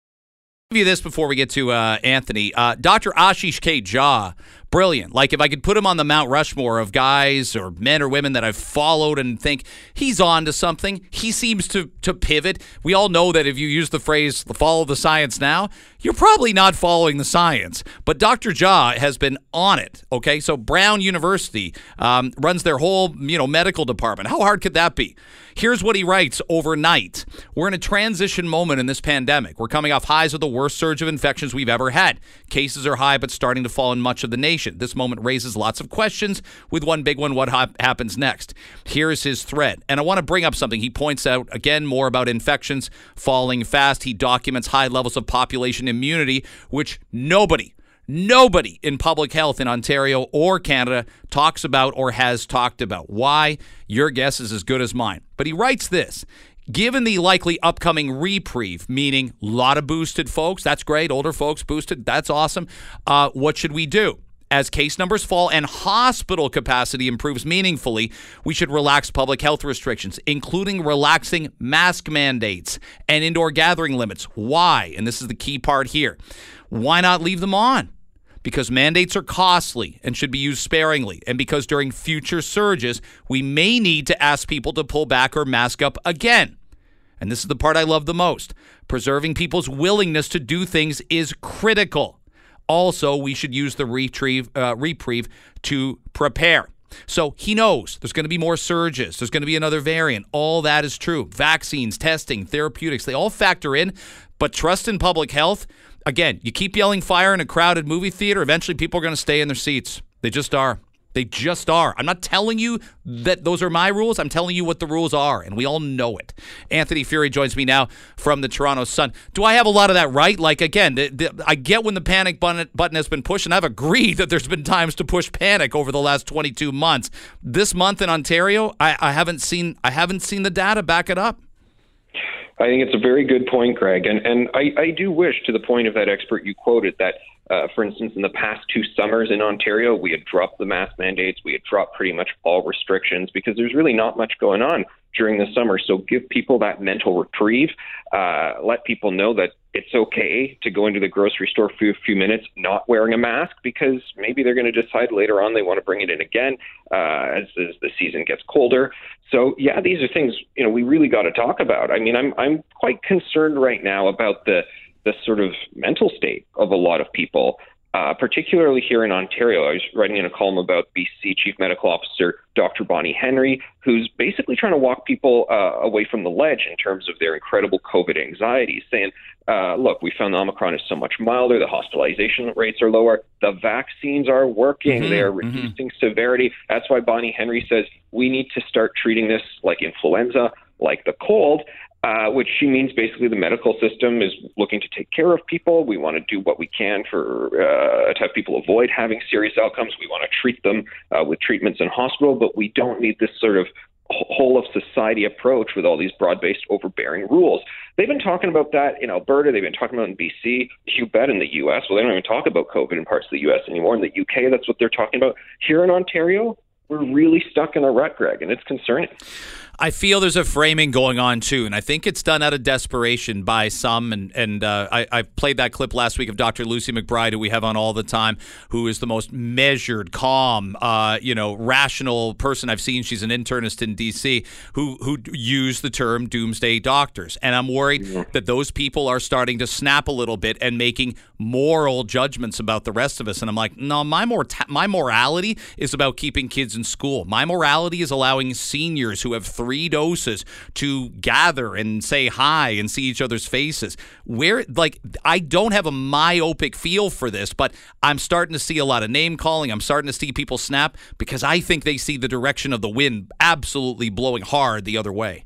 give you this before we get to uh, Anthony. Uh, Dr. Ashish K. Jha, brilliant. Like if I could put him on the Mount Rushmore of guys or men or women that I've followed and think he's on to something. He seems to to pivot. We all know that if you use the phrase "follow the science now," you're probably not following the science. But Dr. Jha has been on it. Okay, so Brown University um, runs their whole you know medical department. How hard could that be? Here's what he writes overnight. We're in a transition moment in this pandemic. We're coming off highs of the worst surge of infections we've ever had. Cases are high, but starting to fall in much of the nation. This moment raises lots of questions, with one big one what hap- happens next? Here's his thread. And I want to bring up something. He points out, again, more about infections falling fast. He documents high levels of population immunity, which nobody, Nobody in public health in Ontario or Canada talks about or has talked about. Why? Your guess is as good as mine. But he writes this Given the likely upcoming reprieve, meaning a lot of boosted folks, that's great. Older folks boosted, that's awesome. Uh, what should we do? As case numbers fall and hospital capacity improves meaningfully, we should relax public health restrictions, including relaxing mask mandates and indoor gathering limits. Why? And this is the key part here. Why not leave them on? Because mandates are costly and should be used sparingly, and because during future surges, we may need to ask people to pull back or mask up again. And this is the part I love the most. Preserving people's willingness to do things is critical. Also, we should use the retrieve, uh, reprieve to prepare. So he knows there's going to be more surges. There's going to be another variant. All that is true. Vaccines, testing, therapeutics, they all factor in. But trust in public health, again, you keep yelling fire in a crowded movie theater, eventually people are going to stay in their seats. They just are. They just are. I'm not telling you that those are my rules. I'm telling you what the rules are, and we all know it. Anthony Furey joins me now from the Toronto Sun. Do I have a lot of that right? Like, again, I get when the panic button, button has been pushed, and I've agreed that there's been times to push panic over the last 22 months. This month in Ontario, I, I haven't seen I haven't seen the data back it up. I think it's a very good point, Greg. And, and I, I do wish, to the point of that expert you quoted, that, uh, for instance, in the past two summers in Ontario, we had dropped the mask mandates, we had dropped pretty much all restrictions because there's really not much going on during the summer. So give people that mental reprieve. Uh, let people know that it's okay to go into the grocery store for a few minutes not wearing a mask because maybe they're going to decide later on they want to bring it in again uh, as, as the season gets colder. So yeah, these are things you know we really got to talk about. I mean, I'm I'm quite concerned right now about the the sort of mental state of a lot of people. Uh, particularly here in Ontario. I was writing in a column about BC Chief Medical Officer Dr. Bonnie Henry, who's basically trying to walk people uh, away from the ledge in terms of their incredible COVID anxiety, saying, uh, look, we found the Omicron is so much milder, the hospitalization rates are lower, the vaccines are working, mm-hmm, they are mm-hmm. reducing mm-hmm. severity. That's why Bonnie Henry says we need to start treating this like influenza, like the cold. Uh, which she means basically the medical system is looking to take care of people. We want to do what we can for uh, to have people avoid having serious outcomes. We want to treat them uh, with treatments in hospital, but we don't need this sort of whole of society approach with all these broad-based overbearing rules. They've been talking about that in Alberta. They've been talking about in BC. You bet in the U.S. Well, they don't even talk about COVID in parts of the U.S. anymore. In the U.K., that's what they're talking about. Here in Ontario, we're really stuck in a rut, Greg, and it's concerning. I feel there's a framing going on too, and I think it's done out of desperation by some. And and uh, I, I played that clip last week of Dr. Lucy McBride, who we have on all the time, who is the most measured, calm, uh, you know, rational person I've seen. She's an internist in D.C. who who used the term doomsday doctors, and I'm worried yeah. that those people are starting to snap a little bit and making moral judgments about the rest of us. And I'm like, no, my more my morality is about keeping kids in school. My morality is allowing seniors who have three doses to gather and say hi and see each other's faces. Where, like, I don't have a myopic feel for this, but I'm starting to see a lot of name calling. I'm starting to see people snap because I think they see the direction of the wind absolutely blowing hard the other way.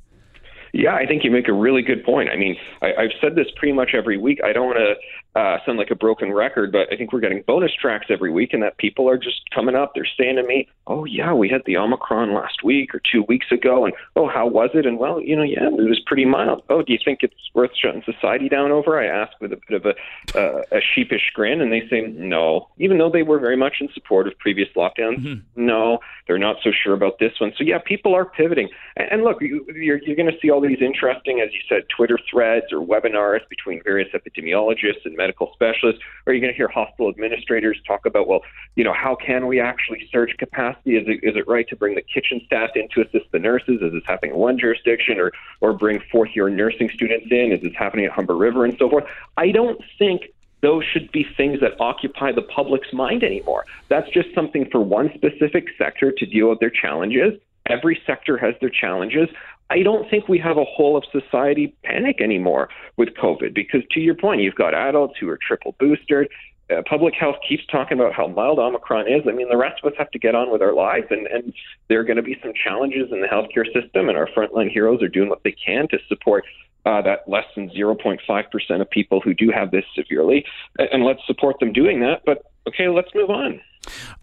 Yeah, I think you make a really good point. I mean, I, I've said this pretty much every week. I don't want to uh, sound like a broken record, but I think we're getting bonus tracks every week, and that people are just coming up. They're saying to me, "Oh yeah, we had the Omicron last week or two weeks ago, and oh, how was it?" And well, you know, yeah, it was pretty mild. Oh, do you think it's worth shutting society down over? I ask with a bit of a, uh, a sheepish grin, and they say no, even though they were very much in support of previous lockdowns. Mm-hmm. No, they're not so sure about this one. So yeah, people are pivoting. And, and look, you, you're you're going to see all these interesting, as you said, Twitter threads or webinars between various epidemiologists and medical specialists, or you're going to hear hospital administrators talk about, well, you know, how can we actually surge capacity? Is it, is it right to bring the kitchen staff in to assist the nurses? Is this happening in one jurisdiction, or or bring fourth year nursing students in? Is this happening at Humber River and so forth? I don't think those should be things that occupy the public's mind anymore. That's just something for one specific sector to deal with their challenges. Every sector has their challenges. I don't think we have a whole of society panic anymore with COVID because, to your point, you've got adults who are triple boosted. Uh, public health keeps talking about how mild Omicron is. I mean, the rest of us have to get on with our lives, and, and there are going to be some challenges in the healthcare system, and our frontline heroes are doing what they can to support uh, that less than 0.5% of people who do have this severely, and let's support them doing that. But okay, let's move on.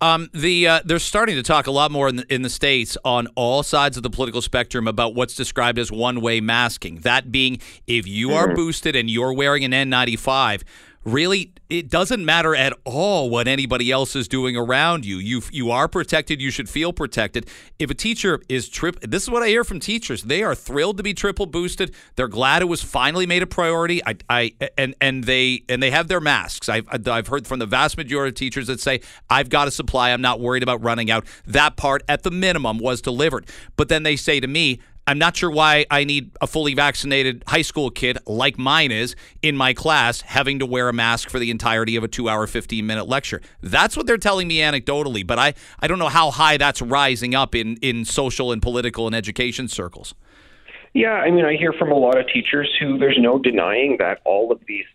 Um, the uh, they're starting to talk a lot more in the, in the states on all sides of the political spectrum about what's described as one-way masking. That being, if you mm-hmm. are boosted and you're wearing an N95 really it doesn't matter at all what anybody else is doing around you. You you are protected. You should feel protected. If a teacher is trip, this is what I hear from teachers. They are thrilled to be triple boosted. They're glad it was finally made a priority. I, I and and they and they have their masks. I've I've heard from the vast majority of teachers that say I've got a supply. I'm not worried about running out. That part at the minimum was delivered. But then they say to me, I'm not sure why I need a fully vaccinated high school kid like mine is in my class having to wear a mask for the entirety of a two hour, 15 minute lecture. That's what they're telling me anecdotally, but I, I don't know how high that's rising up in, in social and political and education circles. Yeah, I mean, I hear from a lot of teachers who there's no denying that all of these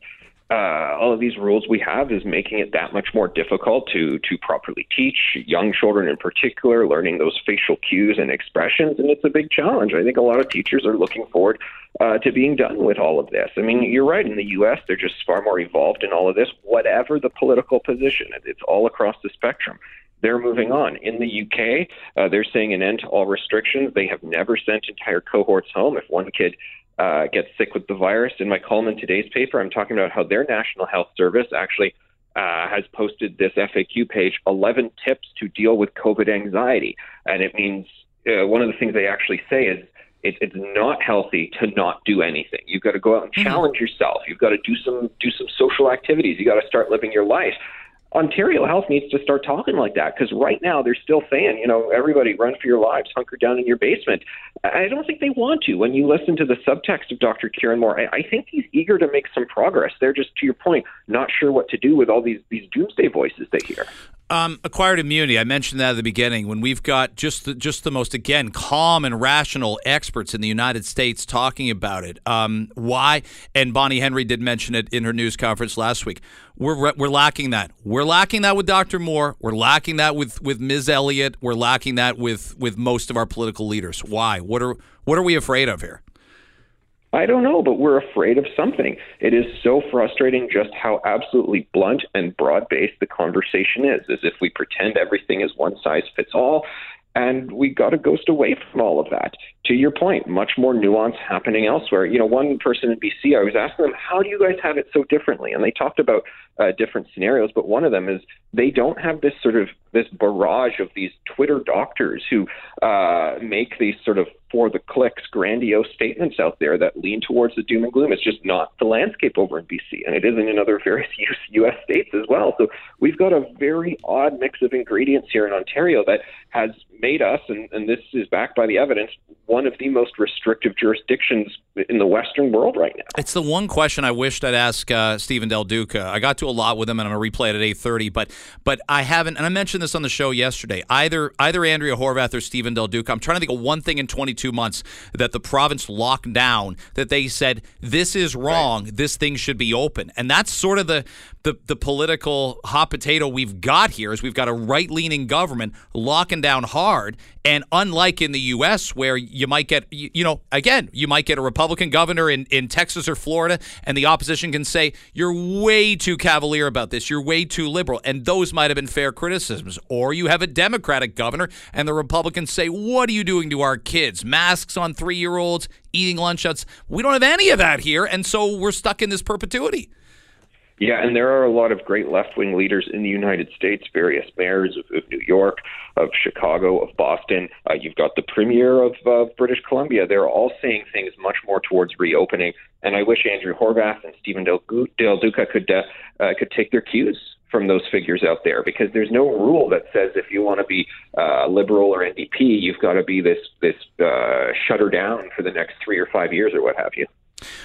uh, all of these rules we have is making it that much more difficult to to properly teach young children in particular learning those facial cues and expressions and it's a big challenge i think a lot of teachers are looking forward uh, to being done with all of this i mean you're right in the us they're just far more evolved in all of this whatever the political position it's all across the spectrum they're moving on. In the UK, uh, they're saying an end to all restrictions. They have never sent entire cohorts home. If one kid uh, get sick with the virus. In my column in today's paper, I'm talking about how their National Health Service actually uh, has posted this FAQ page 11 tips to deal with COVID anxiety. And it means uh, one of the things they actually say is it, it's not healthy to not do anything. You've got to go out and mm-hmm. challenge yourself. You've got to do some do some social activities. You've got to start living your life. Ontario Health needs to start talking like that because right now they're still saying, you know, everybody run for your lives, hunker down in your basement. I don't think they want to. When you listen to the subtext of Dr. Kieran Moore, I, I think he's eager to make some progress. They're just, to your point, not sure what to do with all these these doomsday voices they hear. Um, acquired immunity. I mentioned that at the beginning when we've got just the, just the most again calm and rational experts in the United States talking about it. Um, why? And Bonnie Henry did mention it in her news conference last week. We're we're lacking that. We're lacking that with Dr. Moore. We're lacking that with with Ms. Elliott. We're lacking that with with most of our political leaders. Why? What are what are we afraid of here? I don't know, but we're afraid of something. It is so frustrating just how absolutely blunt and broad based the conversation is, as if we pretend everything is one size fits all. And we got to ghost away from all of that. To your point, much more nuance happening elsewhere. You know, one person in BC, I was asking them, how do you guys have it so differently? And they talked about uh, different scenarios, but one of them is they don't have this sort of this barrage of these Twitter doctors who uh, make these sort of for the clicks grandiose statements out there that lean towards the doom and gloom. It's just not the landscape over in BC, and it isn't in other various U.S. states as well. So we've got a very odd mix of ingredients here in Ontario that has made us, and, and this is backed by the evidence, one of the most restrictive jurisdictions in the Western world right now. It's the one question I wished I'd ask uh, Stephen Del Duca. I got to a lot with him, and I'm going to replay it at 8:30. But but I haven't, and I mentioned this on the show yesterday. Either either Andrea Horwath or Stephen Del Duca. I'm trying to think of one thing in 22 months that the province locked down that they said this is wrong. Right. This thing should be open, and that's sort of the the, the political hot potato we've got here is we've got a right leaning government locking down hard. And unlike in the U.S., where you might get, you, you, know, again, you might get a Republican governor in, in Texas or Florida, and the opposition can say, you're way too cavalier about this. You're way too liberal. And those might have been fair criticisms. Or you have a Democratic governor, and the Republicans say, what are you doing to our kids? Masks on three year olds, eating lunch outs. We don't have any of that here. And so we're stuck in this perpetuity. Yeah, and there are a lot of great left wing leaders in the United States, various mayors of, of New York, of Chicago, of Boston. Uh, you've got the premier of uh, British Columbia. They're all saying things much more towards reopening. And I wish Andrea Horwath and Stephen Del, Del Duca could, uh, uh, could take their cues from those figures out there because there's no rule that says if you want to be uh, liberal or NDP, you've got to be this this uh, shutter down for the next three or five years or what have you.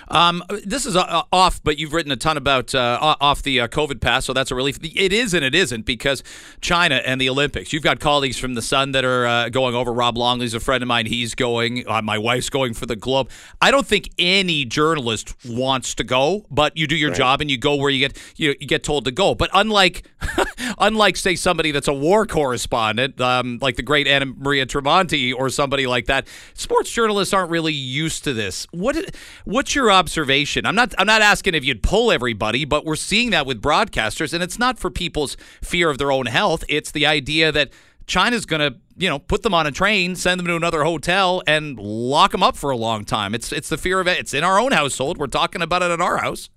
Um, this is uh, off, but you've written a ton about uh, off the uh, COVID pass, so that's a relief. It is and it isn't because China and the Olympics. You've got colleagues from the Sun that are uh, going over. Rob Longley's a friend of mine. He's going. Uh, my wife's going for the Globe. I don't think any journalist wants to go, but you do your right. job and you go where you get you, you get told to go. But unlike unlike say somebody that's a war correspondent, um, like the great Anna Maria Tremonti or somebody like that, sports journalists aren't really used to this. What what what's your observation? I'm not I'm not asking if you'd pull everybody, but we're seeing that with broadcasters, and it's not for people's fear of their own health. It's the idea that China's going to, you know, put them on a train, send them to another hotel, and lock them up for a long time. It's it's the fear of it. It's in our own household. We're talking about it at our house.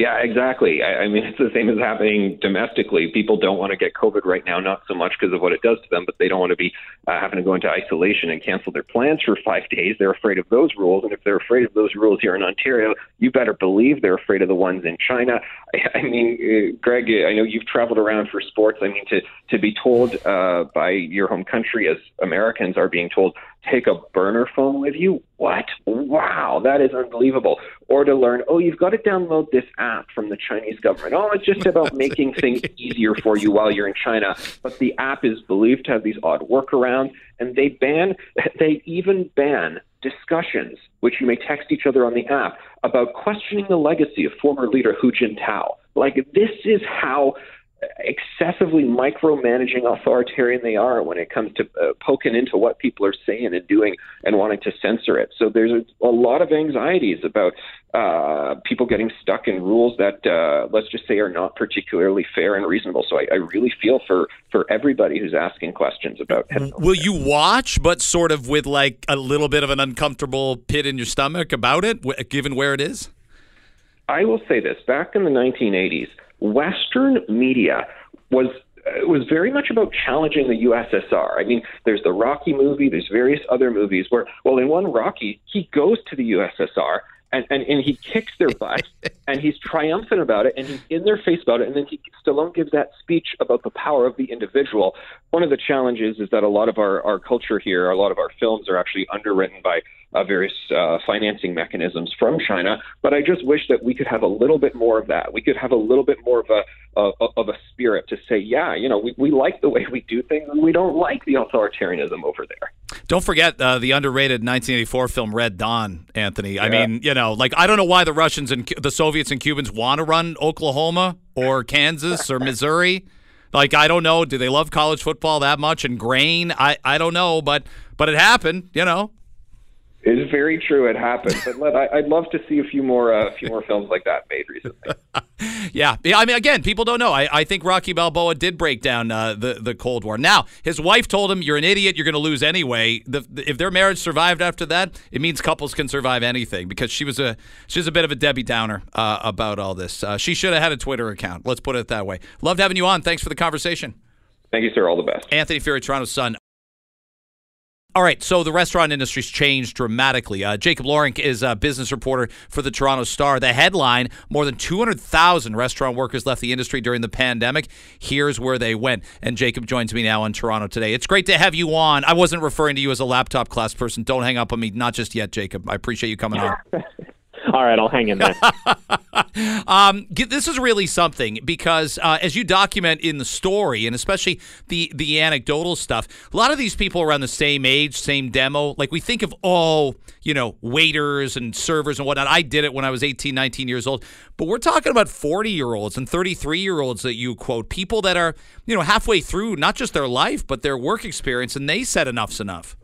Yeah, exactly. I, I mean, it's the same as happening domestically. People don't want to get COVID right now, not so much because of what it does to them, but they don't want to be uh, having to go into isolation and cancel their plans for five days. They're afraid of those rules. And if they're afraid of those rules here in Ontario, you better believe they're afraid of the ones in China. I, I mean, uh, Greg, I know you've traveled around for sports. I mean, to, to be told uh, by your home country, as Americans are being told, take a burner phone with you? What? Wow, that is unbelievable. Or to learn, oh, you've got to download this app from the Chinese government. Oh, it's just about making things easier for you while you're in China. But the app is believed to have these odd workarounds, and they ban, they even ban discussions, which you may text each other on the app, about questioning the legacy of former leader Hu Jintao. Like, this is how excessively micromanaging authoritarian they are when it comes to uh, poking into what people are saying and doing and wanting to censor it. So there's a, a lot of anxieties about uh, people getting stuck in rules that, uh, let's just say, are not particularly fair and reasonable. So I, I really feel for for everybody who's asking questions about. Will you watch, but sort of with like a little bit of an uncomfortable pit in your stomach about it, given where it is? I will say this: back in the 1980s Western media was uh, was very much about challenging the USSR. I mean, there's the Rocky movie, there's various other movies where, well, in one Rocky, he goes to the USSR and, and, and he kicks their butt and he's triumphant about it and he's in their face about it and then he Stallone gives that speech about the power of the individual. One of the challenges is that a lot of our, our culture here, a lot of our films are actually underwritten by uh, various uh, financing mechanisms from China. But I just wish that we could have a little bit more of that. We could have a little bit more of a of, of a spirit to say, yeah, you know, we, we like the way we do things and we don't like the authoritarianism over there. Don't forget uh, the underrated 1984 film Red Dawn, Anthony. Yeah. I mean, you know, like I don't know why the Russians and the Soviets and Cubans want to run Oklahoma or Kansas or Missouri. Like I don't know, do they love college football that much and grain? I I don't know, but but it happened, you know. It's very true. It happened, but let, I, would love to see a few more, uh, a few more films like that made recently. yeah, I mean, again, people don't know. I, I think Rocky Balboa did break down uh, the the Cold War. Now, his wife told him, "You're an idiot. You're going to lose anyway." The, the, if their marriage survived after that, it means couples can survive anything because she was a she's a bit of a Debbie Downer uh, about all this. Uh, she should have had a Twitter account. Let's put it that way. Loved having you on. Thanks for the conversation. Thank you, sir. All the best. Anthony Furey, Toronto's Sun. All right, so the restaurant industry's changed dramatically. Uh, Jacob Lorinc is a business reporter for the Toronto Star. The headline more than 200,000 restaurant workers left the industry during the pandemic. Here's where they went. And Jacob joins me now in Toronto today. It's great to have you on. I wasn't referring to you as a laptop class person. Don't hang up on me. Not just yet, Jacob. I appreciate you coming on. All right, I'll hang in there. um, this is really something because uh, as you document in the story, and especially the the anecdotal stuff, a lot of these people around the same age, same demo. Like we think of all you know waiters and servers and whatnot. I did it when I was 18, 19 years old, but we're talking about 40 year olds and 33 year olds that you quote, people that are you know halfway through not just their life but their work experience, and they said enough's enough.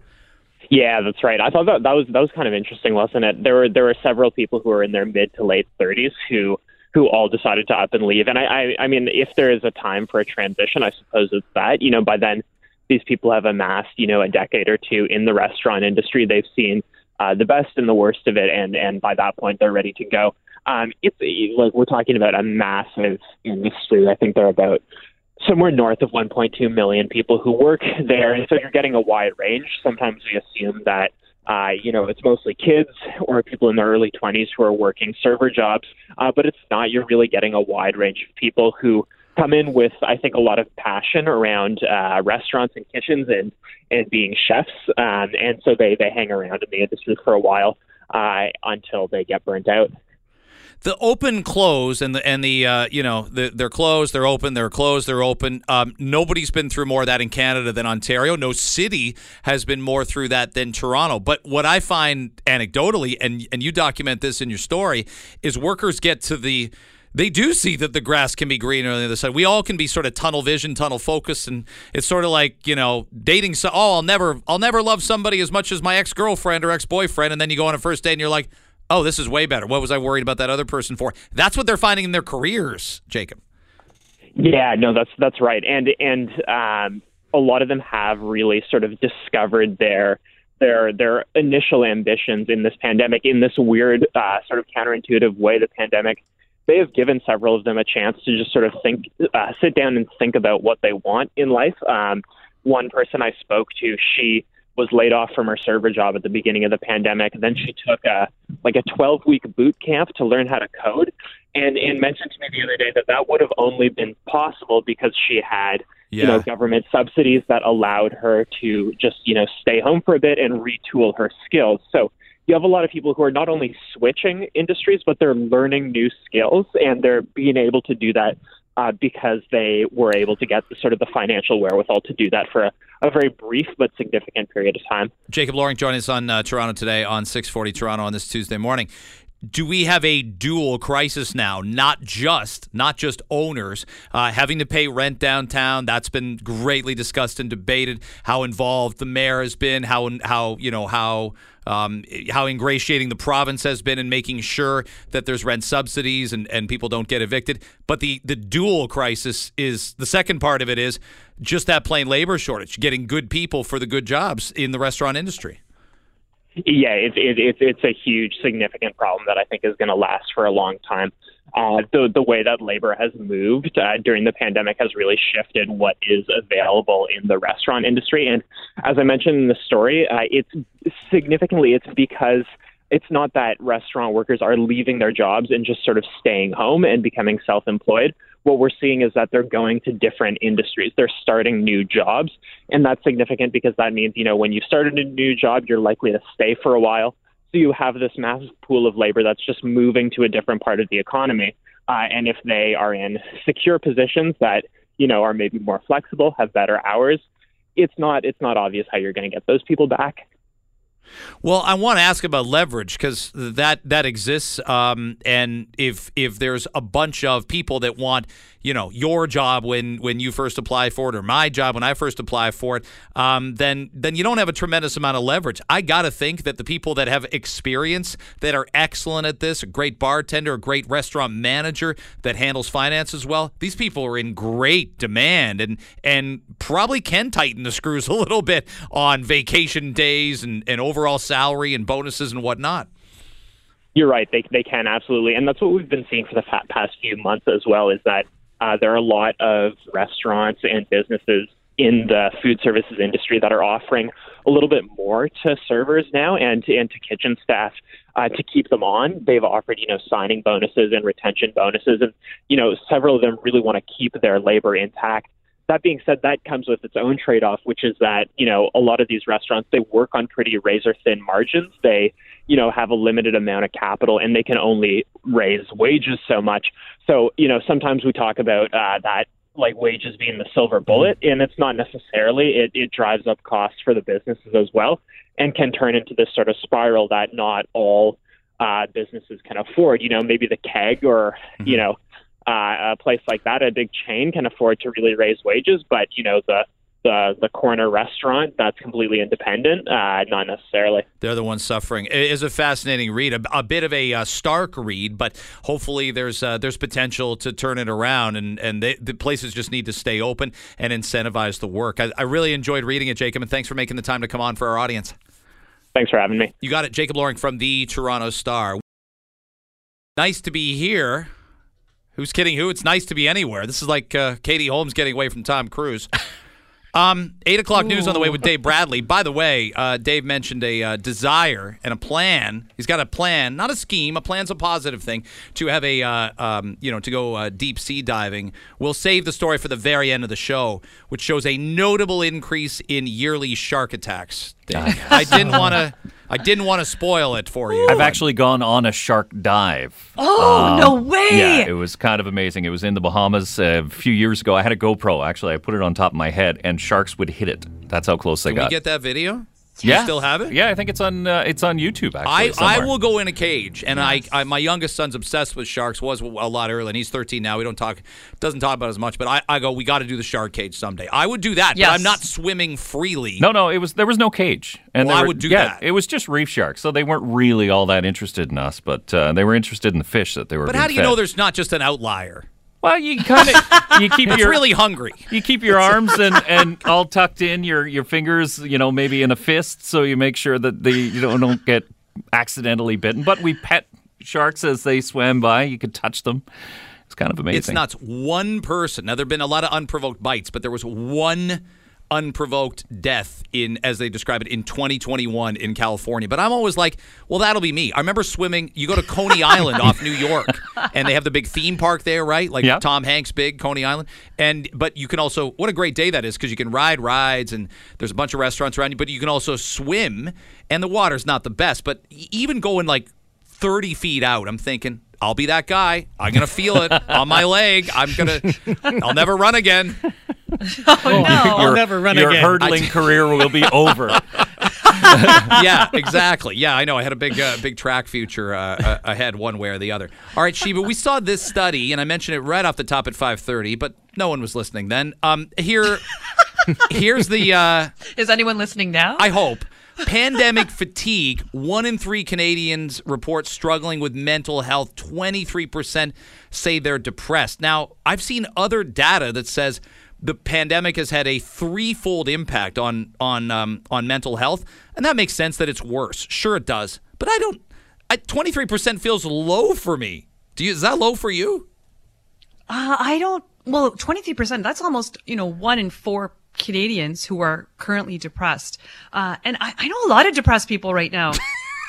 Yeah, that's right. I thought that that was that was kind of interesting, wasn't it? There were there were several people who were in their mid to late thirties who who all decided to up and leave. And I, I I mean, if there is a time for a transition, I suppose it's that. You know, by then these people have amassed you know a decade or two in the restaurant industry. They've seen uh, the best and the worst of it, and and by that point they're ready to go. Um, it's like we're talking about a massive industry. I think they're about somewhere north of 1.2 million people who work there, and so you're getting a wide range. Sometimes we assume that uh, you know it's mostly kids or people in their early 20s who are working server jobs, uh, but it's not. You're really getting a wide range of people who come in with, I think, a lot of passion around uh, restaurants and kitchens and and being chefs, um, and so they they hang around in the industry for a while uh, until they get burnt out the open close and the and the uh, you know the, they're closed they're open they're closed they're open um, nobody's been through more of that in canada than ontario no city has been more through that than toronto but what i find anecdotally and and you document this in your story is workers get to the they do see that the grass can be greener on the other side. We all can be sort of tunnel vision, tunnel focused, and it's sort of like you know dating. So, oh, I'll never, I'll never love somebody as much as my ex girlfriend or ex boyfriend, and then you go on a first date and you're like, oh, this is way better. What was I worried about that other person for? That's what they're finding in their careers, Jacob. Yeah, no, that's that's right, and and um, a lot of them have really sort of discovered their their their initial ambitions in this pandemic in this weird uh, sort of counterintuitive way. The pandemic may have given several of them a chance to just sort of think, uh, sit down and think about what they want in life. Um, one person I spoke to, she was laid off from her server job at the beginning of the pandemic. Then she took a like a 12 week boot camp to learn how to code, and and mentioned to me the other day that that would have only been possible because she had yeah. you know government subsidies that allowed her to just you know stay home for a bit and retool her skills. So you have a lot of people who are not only switching industries, but they're learning new skills and they're being able to do that uh, because they were able to get the, sort of the financial wherewithal to do that for a, a very brief but significant period of time. Jacob Lorinc joining us on uh, Toronto today on 640 Toronto on this Tuesday morning. Do we have a dual crisis now? Not just not just owners uh, having to pay rent downtown that's been greatly discussed and debated. How involved the mayor has been how how you know how um, how ingratiating the province has been in making sure that there's rent subsidies and, and people don't get evicted. But the, the dual crisis is the second part of it is just that plain labor shortage, getting good people for the good jobs in the restaurant industry. Yeah, it's it, it, it's a huge, significant problem that I think is going to last for a long time. Uh, the the way that labor has moved uh, during the pandemic has really shifted what is available in the restaurant industry. And as I mentioned in the story, uh, it's significantly it's because it's not that restaurant workers are leaving their jobs and just sort of staying home and becoming self-employed. What we're seeing is that they're going to different industries. They're starting new jobs, and that's significant because that means you know when you start a new job, you're likely to stay for a while. So you have this massive pool of labor that's just moving to a different part of the economy. Uh, and if they are in secure positions that you know are maybe more flexible, have better hours, it's not it's not obvious how you're going to get those people back. Well, I want to ask about leverage because that that exists, um, and if if there's a bunch of people that want you know your job when when you first apply for it or my job when I first apply for it, um, then then you don't have a tremendous amount of leverage. I got to think that the people that have experience that are excellent at this, a great bartender, a great restaurant manager that handles finances well, these people are in great demand and and probably can tighten the screws a little bit on vacation days and, and overall salary and bonuses and whatnot. You're right. They, they can absolutely. And that's what we've been seeing for the past few months as well is that uh, there are a lot of restaurants and businesses in the food services industry that are offering a little bit more to servers now and to, and to kitchen staff uh, to keep them on. They've offered, you know, signing bonuses and retention bonuses, and you know, several of them really want to keep their labor intact. That being said, that comes with its own trade-off, which is that you know a lot of these restaurants they work on pretty razor-thin margins. They you know have a limited amount of capital and they can only raise wages so much. So you know sometimes we talk about uh, that like wages being the silver bullet, and it's not necessarily. It it drives up costs for the businesses as well, and can turn into this sort of spiral that not all uh, businesses can afford. You know, maybe the Keg or mm-hmm. you know uh, a place like that, a big chain, can afford to really raise wages, but you know the the the corner restaurant that's completely independent, uh, not necessarily. They're the ones suffering. It is a fascinating read, a, a bit of a uh, stark read, but hopefully there's uh, there's potential to turn it around, and and they, the places just need to stay open and incentivize the work. I, I really enjoyed reading it, Jacob, and thanks for making the time to come on for our audience. Thanks for having me. You got it, Jacob Lorinc from the Toronto Star. Nice to be here. Who's kidding who? It's nice to be anywhere. This is like uh, Katie Holmes getting away from Tom Cruise. Um, eight o'clock Ooh. news on the way with Dave Bradley. By the way, uh, Dave mentioned a uh, desire and a plan. He's got a plan, not a scheme. A plan's a positive thing to have a, uh, um, you know, to go uh, deep sea diving. We'll save the story for the very end of the show, which shows a notable increase in yearly shark attacks. I didn't want to. I didn't want to spoil it for you. I've actually gone on a shark dive. Oh, um, no way. Yeah, it was kind of amazing. It was in the Bahamas uh, a few years ago. I had a GoPro, actually. I put it on top of my head, and sharks would hit it. That's how close they Can got. we get that video? yeah. You still have it? Yeah, I think it's on uh, it's on YouTube. Actually, I, I will go in a cage, and I, I, my youngest son's obsessed with sharks. Was a lot earlier, and he's 13 now. We don't talk doesn't talk about as much, but I, I go. We got to do the shark cage someday. I would do that, yes. but I'm not swimming freely. No, no, it was there was no cage, and well, I were, would do yeah, that. It was just reef sharks, so they weren't really all that interested in us, but uh, they were interested in the fish that they were. But how do you fed. know there's not just an outlier? Well, you kind of you keep it's your really hungry. You keep your arms and, and all tucked in, your your fingers, you know, maybe in a fist, so you make sure that they you don't, don't get accidentally bitten. But we pet sharks as they swam by. You could touch them. It's kind of amazing. It's nuts. One person. Now there've been a lot of unprovoked bites, but there was one unprovoked death in as they describe it in 2021 in California. But I'm always like, well, that'll be me. I remember swimming. You go to Coney Island off New York, and they have the big theme park there, right? Like yeah. Tom Hanks' big Coney Island. And but you can also what a great day that is because you can ride rides and there's a bunch of restaurants around you, but you can also swim. And the water's not the best, but even going like 30 feet out, I'm thinking. I'll be that guy. I'm gonna feel it on my leg. I'm gonna. I'll never run again. Oh, no. I'll never run your again. Your hurdling career will be over. yeah, exactly. Yeah, I know. I had a big, uh, big track future uh, ahead, one way or the other. All right, Sheba, we saw this study, and I mentioned it right off the top at 5:30, but no one was listening then. Um, here, here's the. Uh, Is anyone listening now? I hope. Pandemic fatigue. One in three Canadians report struggling with mental health. 23% say they're depressed. Now, I've seen other data that says the pandemic has had a threefold impact on on um, on mental health, and that makes sense that it's worse. Sure, it does, but I don't. Twenty three percent feels low for me. Do you? Is that low for you? Uh, I don't. Well, twenty three percent. That's almost you know one in four Canadians who are currently depressed, uh, and I, I know a lot of depressed people right now.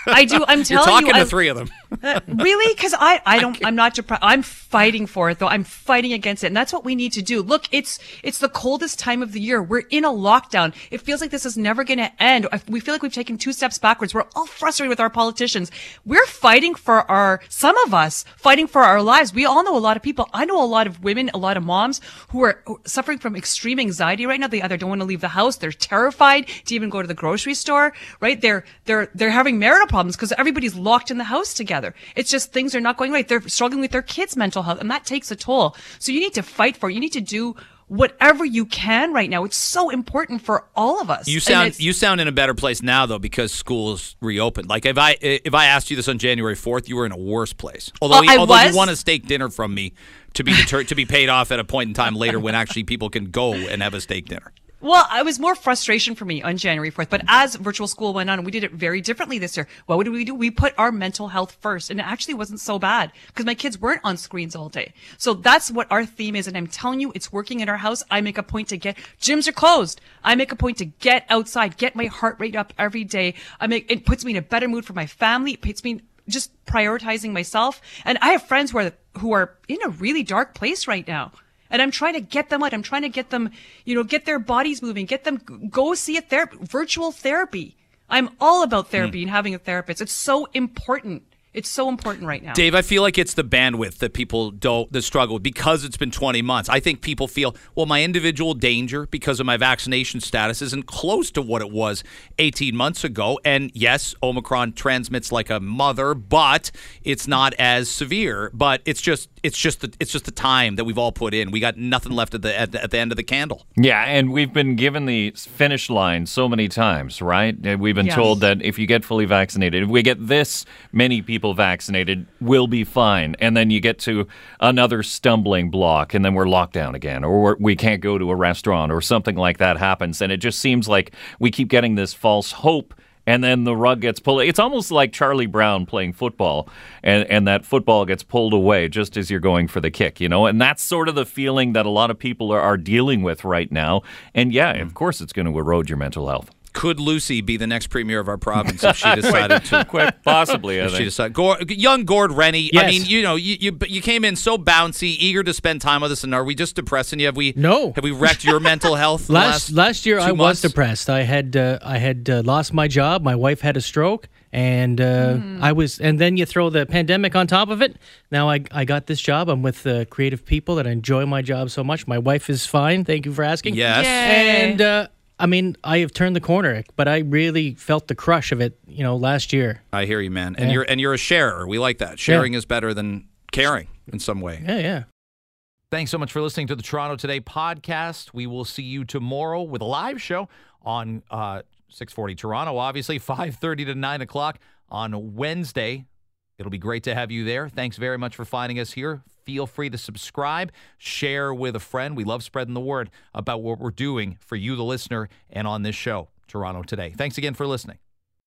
I do. I'm You're telling talking you. to I- three of them. Uh, really? Because I, I don't, I'm not depressed. I'm fighting for it though. I'm fighting against it. And that's what we need to do. Look, it's, it's the coldest time of the year. We're in a lockdown. It feels like this is never going to end. We feel like we've taken two steps backwards. We're all frustrated with our politicians. We're fighting for our, some of us fighting for our lives. We all know a lot of people. I know a lot of women, a lot of moms who are suffering from extreme anxiety right now. They either don't want to leave the house. They're terrified to even go to the grocery store, right? They're, they're, they're having marital problems because everybody's locked in the house together. It's just things are not going right. They're struggling with their kids' mental health and that takes a toll. So you need to fight for it. You need to do whatever you can right now. It's so important for all of us. You sound you sound in a better place now though because schools reopened. Like if I if I asked you this on January fourth, you were in a worse place. Although Oh, although you want a steak dinner from me to be deter- to be paid off at a point in time later when actually people can go and have a steak dinner. Well, it was more frustration for me on January 4th. But as virtual school went on, we did it very differently this year. What did we do? We put our mental health first. And it actually wasn't so bad because my kids weren't on screens all day. So that's what our theme is. And I'm telling you, it's working in our house. I make a point to get, gyms are closed. I make a point to get outside, get my heart rate up every day. I make, it puts me in a better mood for my family. It puts me just prioritizing myself. And I have friends who are, who are in a really dark place right now. And I'm trying to get them out. I'm trying to get them, you know, get their bodies moving, get them go see a therapy, virtual therapy. I'm all about hmm. therapy and having a therapist. It's so important. It's so important right now. Dave, I feel like it's the bandwidth that people don't that struggle with because it's been 20 months. I think people feel, well, my individual danger because of my vaccination status isn't close to what it was 18 months ago. And yes, Omicron transmits like a mother, but it's not as severe. But it's just it's just the it's just the time that we've all put in. We got nothing left at the at the, at the end of the candle. Yeah, and we've been given the finish line so many times, right? We've been Yes. told that if you get fully vaccinated, if we get this many people vaccinated, we'll be fine. And then you get to another stumbling block, and then we're locked down again, or we can't go to a restaurant, or something like that happens. And it just seems like we keep getting this false hope. And then the rug gets pulled. It's almost like Charlie Brown playing football, and, and that football gets pulled away just as you're going for the kick, you know? And that's sort of the feeling that a lot of people are, are dealing with right now. And yeah, of course, it's going to erode your mental health. Could Lucy be the next premier of our province if she decided to? Quite possibly, I she think. decided, Gord, young Gord Rennie. I mean, you know, you, you you came in so bouncy, eager to spend time with us, and are we just depressing you? Have we? No. Have we wrecked your mental health? the Last last year, two I was depressed. I had uh, I had uh, lost my job. My wife had a stroke, and uh, I was. And then you throw the pandemic on top of it. Now I I got this job. I'm with uh, creative people, and I enjoy my job so much. My wife is fine. Thank you for asking. Yes. Yay. And uh, I mean, I have turned the corner, but I really felt the crush of it. You know, last year. I hear you, man. And Yeah. you're and you're a sharer. We like that. Sharing is better than caring in some way. Yeah, yeah. Thanks so much for listening to the Toronto Today podcast. We will see you tomorrow with a live show on uh, 640 Toronto, obviously, 5.30 to 9 o'clock on Wednesday. It'll be great to have you there. Thanks very much for finding us here. Feel free to subscribe, share with a friend. We love spreading the word about what we're doing for you, the listener, and on this show, Toronto Today. Thanks again for listening.